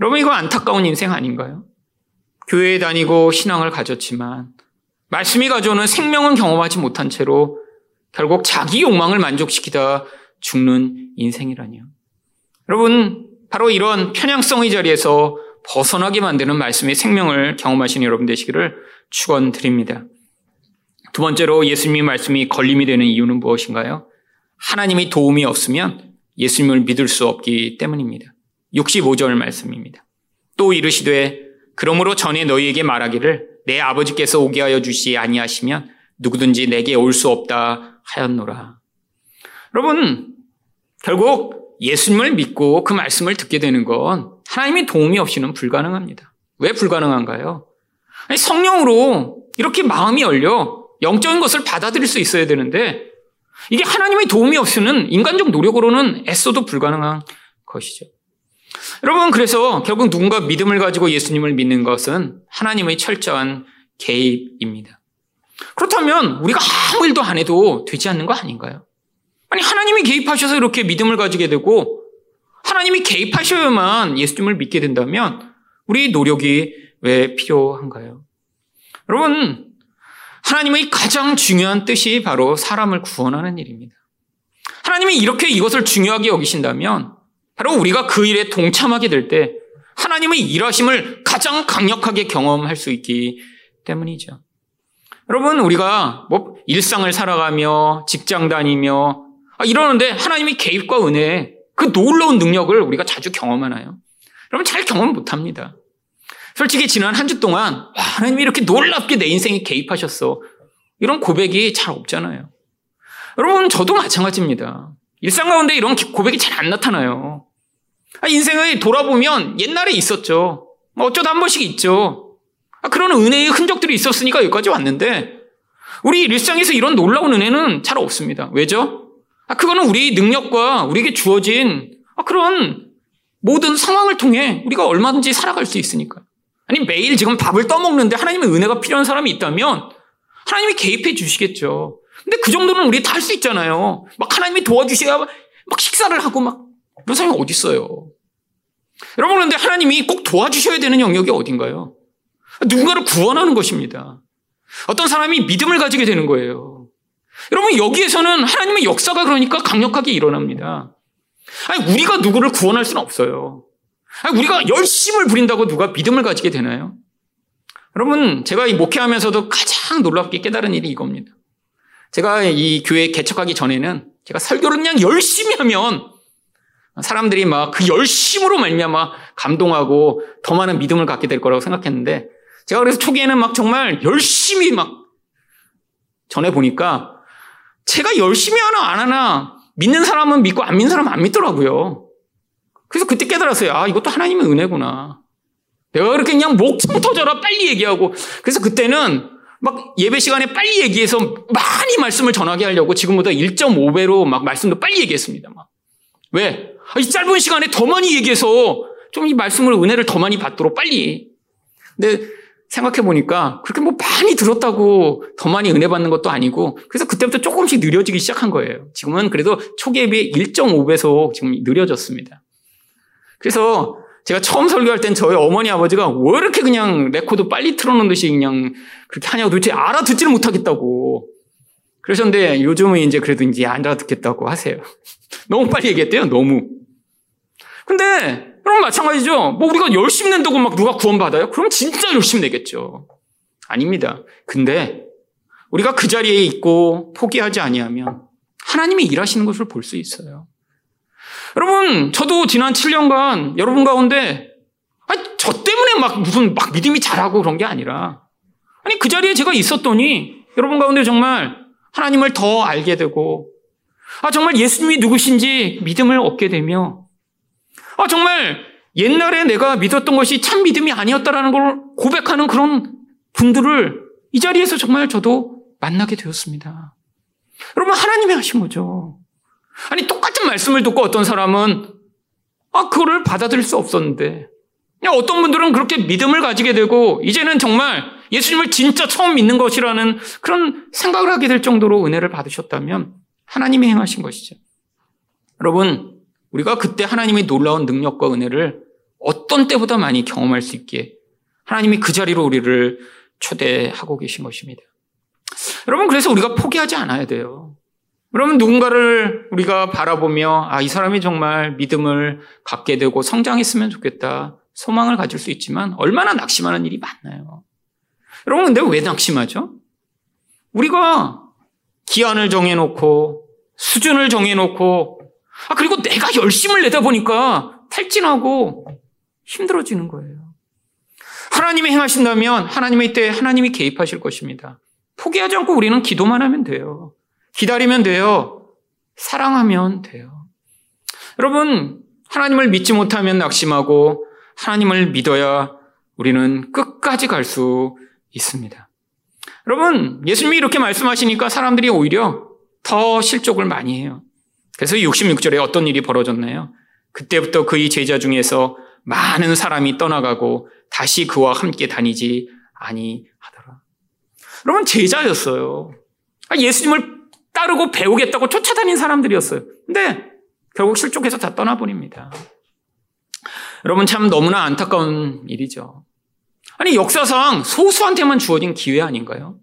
여러분 이거 안타까운 인생 아닌가요? 교회에 다니고 신앙을 가졌지만 말씀이 가져오는 생명은 경험하지 못한 채로 결국 자기 욕망을 만족시키다 죽는 인생이라니요. 여러분 바로 이런 편향성의 자리에서 벗어나게 만드는 말씀의 생명을 경험하시는 여러분 되시기를 축원드립니다. 두 번째로 예수님의 말씀이 걸림이 되는 이유는 무엇인가요? 하나님이 도움이 없으면 예수님을 믿을 수 없기 때문입니다. 65절 말씀입니다. 또 이르시되 그러므로 전에 너희에게 말하기를 내 아버지께서 오게 하여 주시 아니하시면 누구든지 내게 올 수 없다 하였노라. 여러분 결국 예수님을 믿고 그 말씀을 듣게 되는 건 하나님의 도움이 없이는 불가능합니다. 왜 불가능한가요? 아니, 성령으로 이렇게 마음이 열려 영적인 것을 받아들일 수 있어야 되는데 이게 하나님의 도움이 없이는 인간적 노력으로는 애써도 불가능한 것이죠. 여러분, 그래서 결국 누군가 믿음을 가지고 예수님을 믿는 것은 하나님의 철저한 개입입니다. 그렇다면 우리가 아무 일도 안 해도 되지 않는 거 아닌가요? 아니, 하나님이 개입하셔서 이렇게 믿음을 가지게 되고 하나님이 개입하셔야만 예수님을 믿게 된다면 우리 노력이 왜 필요한가요? 여러분, 하나님의 가장 중요한 뜻이 바로 사람을 구원하는 일입니다. 하나님이 이렇게 이것을 중요하게 여기신다면 바로 우리가 그 일에 동참하게 될 때 하나님의 일하심을 가장 강력하게 경험할 수 있기 때문이죠. 여러분, 우리가 뭐 일상을 살아가며 직장 다니며 아, 이러는데 하나님의 개입과 은혜, 그 놀라운 능력을 우리가 자주 경험하나요? 여러분, 잘 경험 못 합니다. 솔직히 지난 한 주 동안 와, 하나님이 이렇게 놀랍게 내 인생에 개입하셨어. 이런 고백이 잘 없잖아요. 여러분, 저도 마찬가지입니다. 일상 가운데 이런 고백이 잘 안 나타나요. 아, 인생을 돌아보면 옛날에 있었죠. 뭐 어쩌다 한 번씩 있죠. 아, 그런 은혜의 흔적들이 있었으니까 여기까지 왔는데, 우리 일상에서 이런 놀라운 은혜는 잘 없습니다. 왜죠? 아, 그거는 우리 능력과 우리에게 주어진 아, 그런 모든 상황을 통해 우리가 얼마든지 살아갈 수 있으니까. 아니, 매일 지금 밥을 떠먹는데 하나님의 은혜가 필요한 사람이 있다면 하나님이 개입해 주시겠죠. 근데 그 정도는 우리 다 할 수 있잖아요. 막 하나님이 도와주셔야 막 식사를 하고 막 그런 사람이 어디 있어요. 여러분 그런데 하나님이 꼭 도와주셔야 되는 영역이 어딘가요? 누군가를 구원하는 것입니다. 어떤 사람이 믿음을 가지게 되는 거예요. 여러분 여기에서는 하나님의 역사가 그러니까 강력하게 일어납니다. 아니 우리가 누구를 구원할 수는 없어요. 아니, 우리가 열심을 부린다고 누가 믿음을 가지게 되나요? 여러분 제가 이 목회하면서도 가장 놀랍게 깨달은 일이 이겁니다. 제가 이 교회 개척하기 전에는 제가 설교를 그냥 열심히 하면 사람들이 막 그 열심으로 말미암아 감동하고 더 많은 믿음을 갖게 될 거라고 생각했는데 제가 그래서 초기에는 막 정말 열심히 막 전해 보니까 제가 열심히 하나 안 하나 믿는 사람은 믿고 안 믿는 사람은 안 믿더라고요. 그래서 그때 깨달았어요. 아, 이것도 하나님의 은혜구나. 내가 그렇게 그냥 목청 터져라 빨리 얘기하고 그래서 그때는 막 예배 시간에 빨리 얘기해서 많이 말씀을 전하게 하려고 지금보다 1.5배로 막 말씀도 빨리 얘기했습니다. 막. 왜? 아, 이 짧은 시간에 더 많이 얘기해서 좀 이 말씀을 은혜를 더 많이 받도록 빨리. 근데 생각해 보니까 그렇게 뭐 많이 들었다고 더 많이 은혜 받는 것도 아니고 그래서 그때부터 조금씩 느려지기 시작한 거예요. 지금은 그래도 초기에 비해 1.5배속 지금 느려졌습니다. 그래서 제가 처음 설교할 땐 저희 어머니 아버지가 왜 이렇게 그냥 레코드 빨리 틀어놓는 듯이 그냥 그렇게 하냐고 도대체 알아듣지를 못하겠다고. 그러셨는데 요즘은 이제 그래도 이제 알아듣겠다고 하세요. [LAUGHS] 너무 빨리 얘기했대요, 너무. 근데 여러분 마찬가지죠. 뭐 우리가 열심히 낸다고 막 누가 구원받아요? 그럼 진짜 열심히 내겠죠. 아닙니다. 근데 우리가 그 자리에 있고 포기하지 아니하면 하나님이 일하시는 것을 볼 수 있어요. 여러분, 저도 지난 7년간 여러분 가운데 아니, 저 때문에 막 무슨 막 믿음이 자라고 그런 게 아니라 아니 그 자리에 제가 있었더니 여러분 가운데 정말 하나님을 더 알게 되고 아 정말 예수님이 누구신지 믿음을 얻게 되며 아 정말 옛날에 내가 믿었던 것이 참 믿음이 아니었다라는 걸 고백하는 그런 분들을 이 자리에서 정말 저도 만나게 되었습니다. 여러분 하나님이 하신 거죠. 아니 똑같은 말씀을 듣고 어떤 사람은 아 그거를 받아들일 수 없었는데 어떤 분들은 그렇게 믿음을 가지게 되고 이제는 정말 예수님을 진짜 처음 믿는 것이라는 그런 생각을 하게 될 정도로 은혜를 받으셨다면 하나님이 행하신 것이죠. 여러분 우리가 그때 하나님의 놀라운 능력과 은혜를 어떤 때보다 많이 경험할 수 있기에 하나님이 그 자리로 우리를 초대하고 계신 것입니다. 여러분 그래서 우리가 포기하지 않아야 돼요. 그러면 누군가를 우리가 바라보며 아, 이 사람이 정말 믿음을 갖게 되고 성장했으면 좋겠다. 소망을 가질 수 있지만 얼마나 낙심하는 일이 많나요? 여러분, 근데 왜 낙심하죠? 우리가 기한을 정해놓고 수준을 정해놓고 아, 그리고 내가 열심을 내다 보니까 탈진하고 힘들어지는 거예요. 하나님이 행하신다면 하나님의 때 하나님이 개입하실 것입니다. 포기하지 않고 우리는 기도만 하면 돼요. 기다리면 돼요. 사랑하면 돼요. 여러분, 하나님을 믿지 못하면 낙심하고 하나님을 믿어야 우리는 끝까지 갈 수 있습니다. 여러분, 예수님이 이렇게 말씀하시니까 사람들이 오히려 더 실족을 많이 해요. 그래서 66절에 어떤 일이 벌어졌나요? 그때부터 그의 제자 중에서 많은 사람이 떠나가고 다시 그와 함께 다니지 아니하더라. 여러분, 제자였어요. 아, 예수님을 따르고 배우겠다고 쫓아다닌 사람들이었어요. 근데 결국 실족해서 다 떠나버립니다. 여러분 참 너무나 안타까운 일이죠. 아니, 역사상 소수한테만 주어진 기회 아닌가요?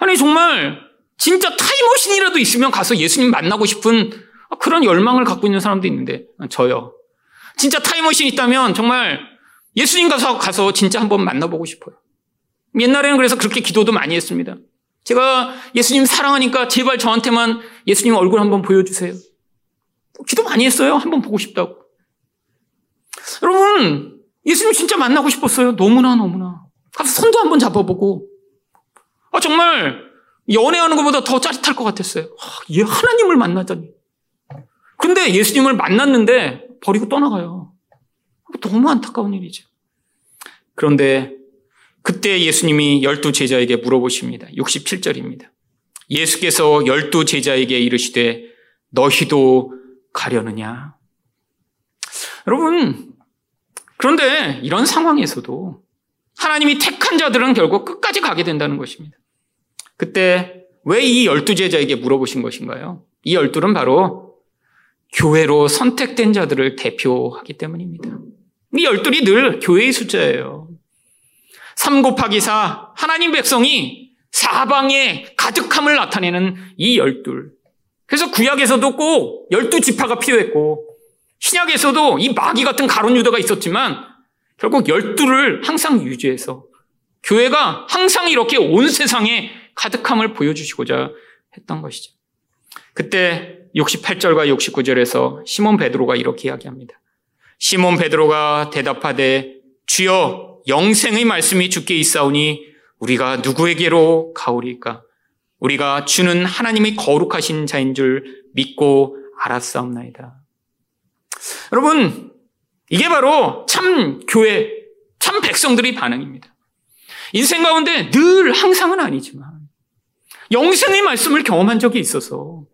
아니, 정말 진짜 타임머신이라도 있으면 가서 예수님 만나고 싶은 그런 열망을 갖고 있는 사람도 있는데, 저요. 진짜 타임머신 있다면 정말 예수님 가서 가서 진짜 한번 만나보고 싶어요. 옛날에는 그래서 그렇게 기도도 많이 했습니다. 제가 예수님 사랑하니까 제발 저한테만 예수님 얼굴 한번 보여주세요. 기도 많이 했어요. 한번 보고 싶다고. 여러분, 예수님 진짜 만나고 싶었어요. 너무나 너무나. 가서 손도 한번 잡아보고. 아, 정말 연애하는 것보다 더 짜릿할 것 같았어요. 아, 얘 하나님을 만나다니. 근데 예수님을 만났는데 버리고 떠나가요. 너무 안타까운 일이죠. 그런데 그때 예수님이 열두 제자에게 물어보십니다. 67절입니다. 예수께서 열두 제자에게 이르시되 너희도 가려느냐? 여러분, 그런데 이런 상황에서도 하나님이 택한 자들은 결국 끝까지 가게 된다는 것입니다. 그때 왜 이 열두 제자에게 물어보신 것인가요? 이 열둘은 바로 교회로 선택된 자들을 대표하기 때문입니다. 이 열둘이 늘 교회의 숫자예요. 3 곱하기 4, 하나님 백성이 사방에 가득함을 나타내는 이 열둘. 그래서 구약에서도 꼭 열두 지파가 필요했고, 신약에서도 이 마귀 같은 가론 유다가 있었지만, 결국 열두를 항상 유지해서, 교회가 항상 이렇게 온 세상에 가득함을 보여주시고자 했던 것이죠. 그때 68절과 69절에서 시몬 베드로가 이렇게 이야기합니다. 시몬 베드로가 대답하되 주여 영생의 말씀이 주께 있사오니 우리가 누구에게로 가오리까? 우리가 주는 하나님의 거룩하신 자인 줄 믿고 알았사옵나이다. 여러분, 이게 바로 참 교회, 참 백성들의 반응입니다. 인생 가운데 늘 항상은 아니지만 영생의 말씀을 경험한 적이 있어서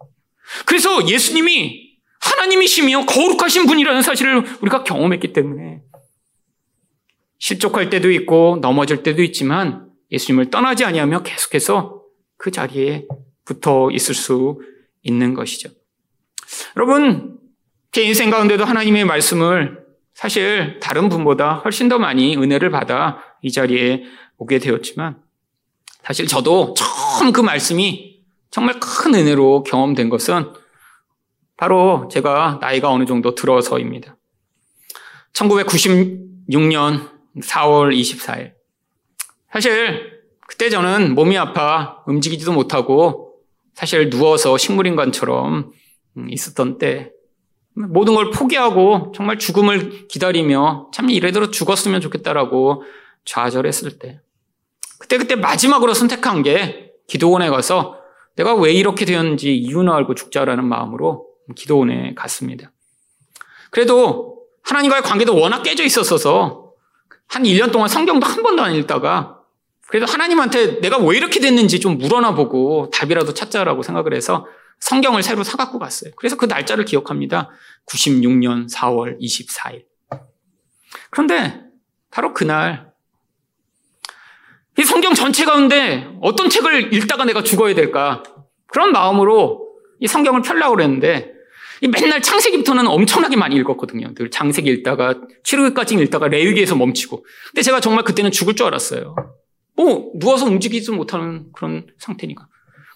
그래서 예수님이 하나님이시며 거룩하신 분이라는 사실을 우리가 경험했기 때문에 실족할 때도 있고 넘어질 때도 있지만 예수님을 떠나지 아니하며 계속해서 그 자리에 붙어 있을 수 있는 것이죠. 여러분, 제 인생 가운데도 하나님의 말씀을 사실 다른 분보다 훨씬 더 많이 은혜를 받아 이 자리에 오게 되었지만 사실 저도 처음 그 말씀이 정말 큰 은혜로 경험된 것은 바로 제가 나이가 어느 정도 들어서입니다. 1996년 4월 24일. 사실 그때 저는 몸이 아파 움직이지도 못하고 사실 누워서 식물인간처럼 있었던 때 모든 걸 포기하고 정말 죽음을 기다리며 참 이래대로 죽었으면 좋겠다라고 좌절했을 때 그때 그때 마지막으로 선택한 게 기도원에 가서 내가 왜 이렇게 되었는지 이유는 알고 죽자라는 마음으로 기도원에 갔습니다. 그래도 하나님과의 관계도 워낙 깨져 있었어서 한 1년 동안 성경도 한 번도 안 읽다가 그래도 하나님한테 내가 왜 이렇게 됐는지 좀 물어나 보고 답이라도 찾자라고 생각을 해서 성경을 새로 사갖고 갔어요. 그래서 그 날짜를 기억합니다. 96년 4월 24일. 그런데 바로 그날 이 성경 전체 가운데 어떤 책을 읽다가 내가 죽어야 될까? 그런 마음으로 이 성경을 펴려고 그랬는데 맨날 창세기부터는 엄청나게 많이 읽었거든요. 늘 창세기 읽다가 출애굽까지 읽다가 레위기에서 멈추고. 근데 제가 정말 그때는 죽을 줄 알았어요. 뭐 누워서 움직이지 못하는 그런 상태니까.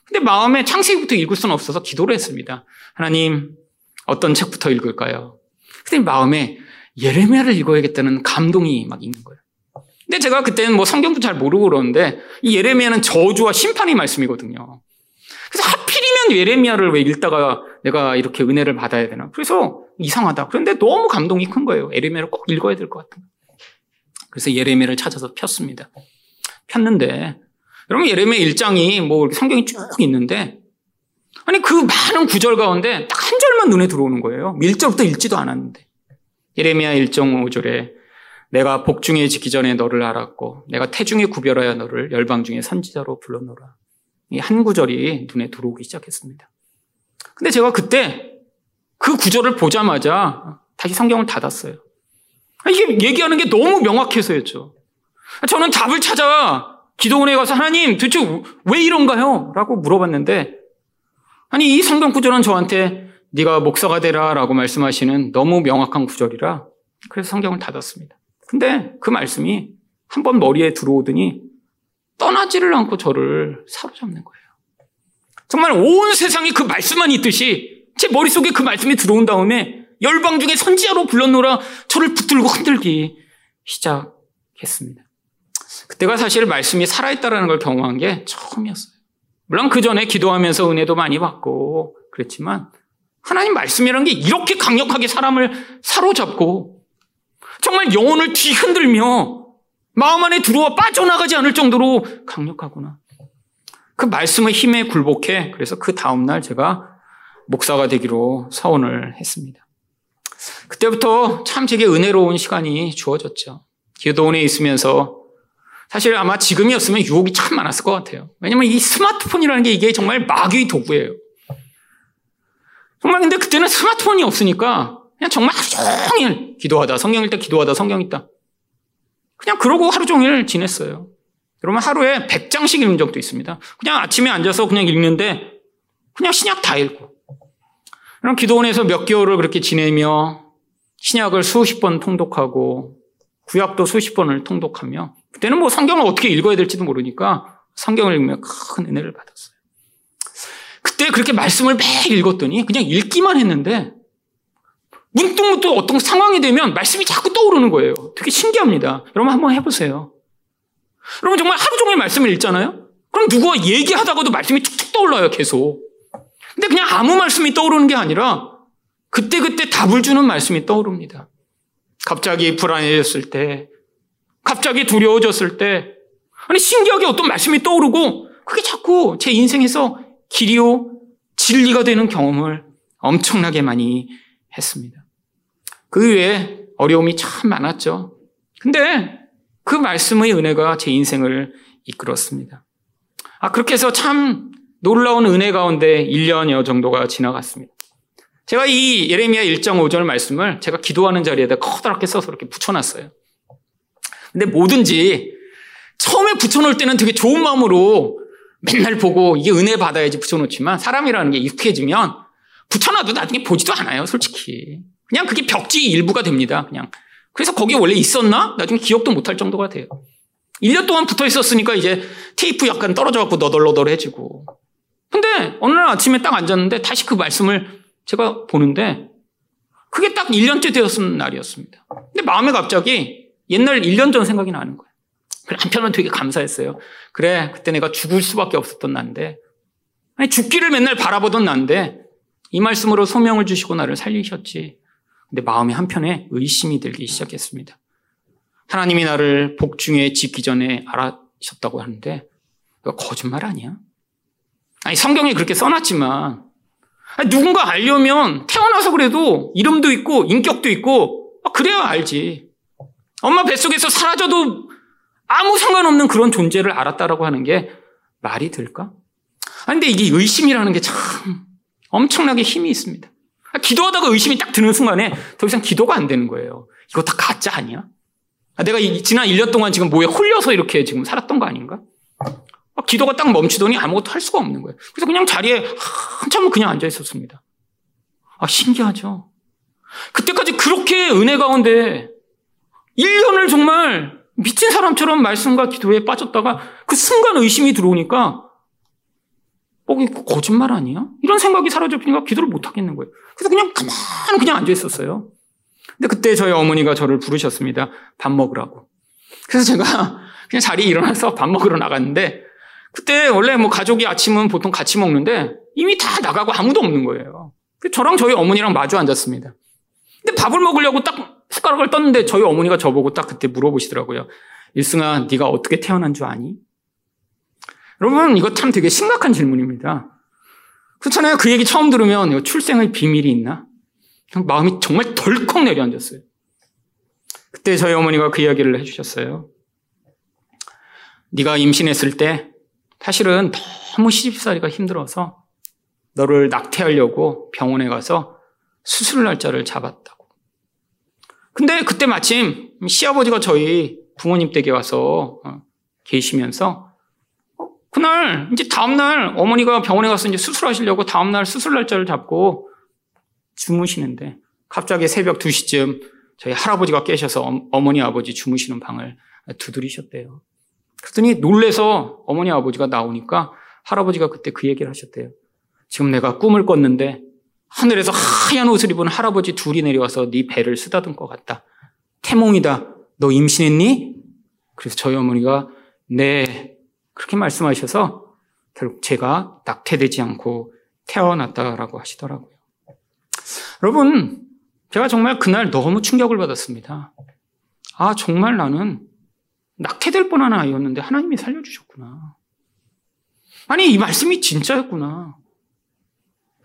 근데 마음에 창세기부터 읽을 수는 없어서 기도를 했습니다. 하나님 어떤 책부터 읽을까요? 근데 마음에 예레미야를 읽어야겠다는 감동이 막 있는 거예요. 근데 제가 그때는 뭐 성경도 잘 모르고 그러는데 이 예레미야는 저주와 심판의 말씀이거든요. 그래서 하필이면 예레미야를 왜 읽다가 내가 이렇게 은혜를 받아야 되나? 그래서 이상하다. 그런데 너무 감동이 큰 거예요. 예레미야를 꼭 읽어야 될 것 같은. 그래서 예레미야를 찾아서 폈습니다. 폈는데 여러분 예레미야 1장이 뭐 성경이 쭉 있는데 아니 그 많은 구절 가운데 딱 한 절만 눈에 들어오는 거예요. 1절부터 읽지도 않았는데. 예레미야 1장 5절에 내가 복중에 지기 전에 너를 알았고 내가 태중에 구별하여 너를 열방 중에 선지자로 불러노라. 이 한 구절이 눈에 들어오기 시작했습니다. 근데 제가 그때 그 구절을 보자마자 다시 성경을 닫았어요. 이게 얘기하는 게 너무 명확해서였죠. 저는 답을 찾아 기도원에 가서 하나님 도대체 왜 이런가요? 라고 물어봤는데 아니 이 성경 구절은 저한테 네가 목사가 되라라고 말씀하시는 너무 명확한 구절이라 그래서 성경을 닫았습니다. 근데 그 말씀이 한 번 머리에 들어오더니 떠나지를 않고 저를 사로잡는 거예요. 정말 온 세상에 그 말씀만 있듯이 제 머릿속에 그 말씀이 들어온 다음에 열방 중에 선지자로 불렀노라 저를 붙들고 흔들기 시작했습니다. 그때가 사실 말씀이 살아있다라는 걸 경험한 게 처음이었어요. 물론 그 전에 기도하면서 은혜도 많이 받고 그랬지만 하나님 말씀이라는 게 이렇게 강력하게 사람을 사로잡고 정말 영혼을 뒤흔들며 마음 안에 들어와 빠져나가지 않을 정도로 강력하구나. 그 말씀의 힘에 굴복해 그래서 그 다음날 제가 목사가 되기로 서원을 했습니다. 그때부터 참 제게 은혜로운 시간이 주어졌죠. 기도원에 있으면서 사실 아마 지금이었으면 유혹이 참 많았을 것 같아요. 왜냐면 이 스마트폰이라는 게 이게 정말 마귀의 도구예요. 정말 근데 그때는 스마트폰이 없으니까 그냥 정말 하루 종일 기도하다, 성경 읽다, 기도하다, 성경 읽다. 그냥 그러고 하루 종일 지냈어요. 그러면 하루에 100장씩 읽는 적도 있습니다. 그냥 아침에 앉아서 그냥 읽는데 그냥 신약 다 읽고. 그럼 기도원에서 몇 개월을 그렇게 지내며 신약을 수십 번 통독하고 구약도 수십 번을 통독하며 그때는 뭐 성경을 어떻게 읽어야 될지도 모르니까 성경을 읽으며 큰 은혜를 받았어요. 그때 그렇게 말씀을 매일 읽었더니 그냥 읽기만 했는데 문득문득 어떤 상황이 되면 말씀이 자꾸 떠오르는 거예요. 되게 신기합니다. 여러분 한번 해보세요. 여러분 정말 하루 종일 말씀을 읽잖아요? 그럼 누구와 얘기하다가도 말씀이 툭툭 떠올라요, 계속. 근데 그냥 아무 말씀이 떠오르는 게 아니라 그때그때 답을 주는 말씀이 떠오릅니다. 갑자기 불안해졌을 때, 갑자기 두려워졌을 때, 아니, 신기하게 어떤 말씀이 떠오르고, 그게 자꾸 제 인생에서 길이요, 진리가 되는 경험을 엄청나게 많이 했습니다. 그 외에 어려움이 참 많았죠. 근데 그 말씀의 은혜가 제 인생을 이끌었습니다. 아, 그렇게 해서 참 놀라운 은혜 가운데 1년여 정도가 지나갔습니다. 제가 이 예레미야 1장 5절 말씀을 제가 기도하는 자리에다 커다랗게 써서 이렇게 붙여놨어요. 근데 뭐든지 처음에 붙여놓을 때는 되게 좋은 마음으로 맨날 보고 이게 은혜 받아야지 붙여놓지만 사람이라는 게 익숙해지면 붙여놔도 나중에 보지도 않아요, 솔직히. 그냥 그게 벽지 일부가 됩니다, 그냥. 그래서 거기 원래 있었나? 나중에 기억도 못할 정도가 돼요. 1년 동안 붙어 있었으니까 이제 테이프 약간 떨어져 갖고 너덜너덜해지고. 근데 어느 날 아침에 딱 앉았는데 다시 그 말씀을 제가 보는데 그게 딱 1년째 되었은 날이었습니다. 근데 마음에 갑자기 옛날 1년 전 생각이 나는 거예요. 그래, 한편은 되게 감사했어요. 그래, 그때 내가 죽을 수밖에 없었던 난데, 아니, 죽기를 맨날 바라보던 난데, 이 말씀으로 소명을 주시고 나를 살리셨지. 근데 마음이 한편에 의심이 들기 시작했습니다. 하나님이 나를 복중에 짓기 전에 알아셨다고 하는데, 이거 거짓말 아니야? 아니, 성경에 그렇게 써놨지만, 누군가 알려면 태어나서 그래도 이름도 있고 인격도 있고 아, 그래야 알지. 엄마 뱃속에서 사라져도 아무 상관없는 그런 존재를 알았다라고 하는 게 말이 될까? 아 근데 이게 의심이라는 게 참 엄청나게 힘이 있습니다. 아, 기도하다가 의심이 딱 드는 순간에 더 이상 기도가 안 되는 거예요. 이거 다 가짜 아니야? 아, 내가 지난 1년 동안 지금 뭐에 홀려서 이렇게 지금 살았던 거 아닌가? 기도가 딱 멈추더니 아무것도 할 수가 없는 거예요. 그래서 그냥 자리에 한참을 그냥 앉아 있었습니다. 아, 신기하죠? 그때까지 그렇게 은혜 가운데 1년을 정말 미친 사람처럼 말씀과 기도에 빠졌다가 그 순간 의심이 들어오니까 어, 거짓말 아니야? 이런 생각이 사라져버리니까 기도를 못 하겠는 거예요. 그래서 그냥 가만히 그냥 앉아 있었어요. 근데 그때 저희 어머니가 저를 부르셨습니다. 밥 먹으라고. 그래서 제가 [LAUGHS] 그냥 자리에 일어나서 밥 먹으러 나갔는데 그때 원래 뭐 가족이 아침은 보통 같이 먹는데 이미 다 나가고 아무도 없는 거예요. 저랑 저희 어머니랑 마주 앉았습니다. 근데 밥을 먹으려고 딱 숟가락을 떴는데 저희 어머니가 저보고 딱 그때 물어보시더라고요. 일승아, 네가 어떻게 태어난 줄 아니? 여러분, 이거 참 되게 심각한 질문입니다. 그렇잖아요. 그 얘기 처음 들으면 출생의 비밀이 있나? 마음이 정말 덜컥 내려앉았어요. 그때 저희 어머니가 그 이야기를 해주셨어요. 네가 임신했을 때 사실은 너무 시집살이가 힘들어서 너를 낙태하려고 병원에 가서 수술 날짜를 잡았다고. 근데 그때 마침 시아버지가 저희 부모님 댁에 와서 어, 계시면서 어, 그날 이제 다음날 어머니가 병원에 가서 이제 수술하시려고 다음날 수술 날짜를 잡고 주무시는데 갑자기 새벽 2시쯤 저희 할아버지가 깨셔서 어머니 아버지 주무시는 방을 두드리셨대요. 그랬더니 놀래서 어머니 아버지가 나오니까 할아버지가 그때 그 얘기를 하셨대요. 지금 내가 꿈을 꿨는데 하늘에서 하얀 옷을 입은 할아버지 둘이 내려와서 네 배를 쓰다듬 것 같다. 태몽이다. 너 임신했니? 그래서 저희 어머니가 네 그렇게 말씀하셔서 결국 제가 낙태되지 않고 태어났다라고 하시더라고요. 여러분, 제가 정말 그날 너무 충격을 받았습니다. 아, 정말 나는 낙태될 뻔한 아이였는데 하나님이 살려주셨구나. 아니, 이 말씀이 진짜였구나.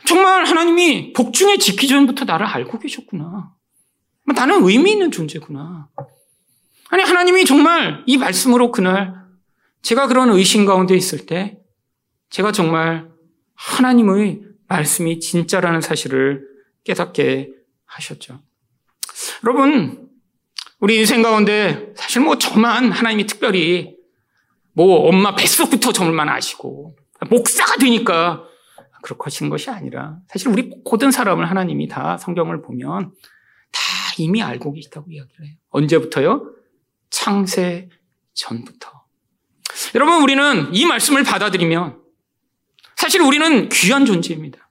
정말 하나님이 복중에 지기 전부터 나를 알고 계셨구나. 나는 의미 있는 존재구나. 아니, 하나님이 정말 이 말씀으로 그날 제가 그런 의심 가운데 있을 때 제가 정말 하나님의 말씀이 진짜라는 사실을 깨닫게 하셨죠. 여러분, 우리 인생 가운데 사실 뭐 저만 하나님이 특별히 뭐 엄마 뱃속부터 저만 아시고 목사가 되니까 그렇게 하신 것이 아니라 사실 우리 모든 사람을 하나님이 다 성경을 보면 다 이미 알고 계시다고 이야기를 해요. 언제부터요? 창세 전부터. 여러분, 우리는 이 말씀을 받아들이면 사실 우리는 귀한 존재입니다.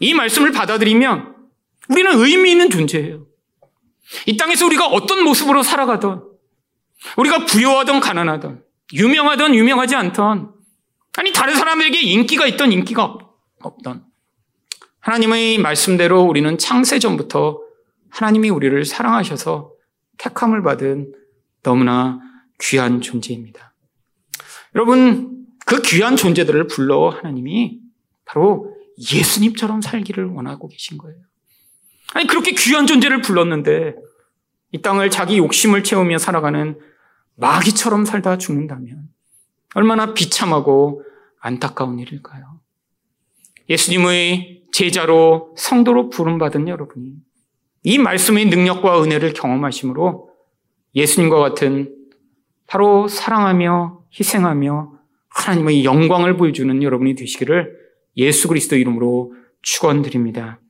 이 말씀을 받아들이면 우리는 의미 있는 존재예요. 이 땅에서 우리가 어떤 모습으로 살아가던, 우리가 부여하던 가난하던, 유명하던 유명하지 않던, 아니 다른 사람에게 인기가 있던 인기가 없던 하나님의 말씀대로 우리는 창세 전부터 하나님이 우리를 사랑하셔서 택함을 받은 너무나 귀한 존재입니다. 여러분, 그 귀한 존재들을 불러 하나님이 바로 예수님처럼 살기를 원하고 계신 거예요. 아니, 그렇게 귀한 존재를 불렀는데 이 땅을 자기 욕심을 채우며 살아가는 마귀처럼 살다 죽는다면 얼마나 비참하고 안타까운 일일까요? 예수님의 제자로 성도로 부름받은 여러분이 이 말씀의 능력과 은혜를 경험하심으로 예수님과 같은 바로 사랑하며 희생하며 하나님의 영광을 보여주는 여러분이 되시기를 예수 그리스도 이름으로 축원드립니다.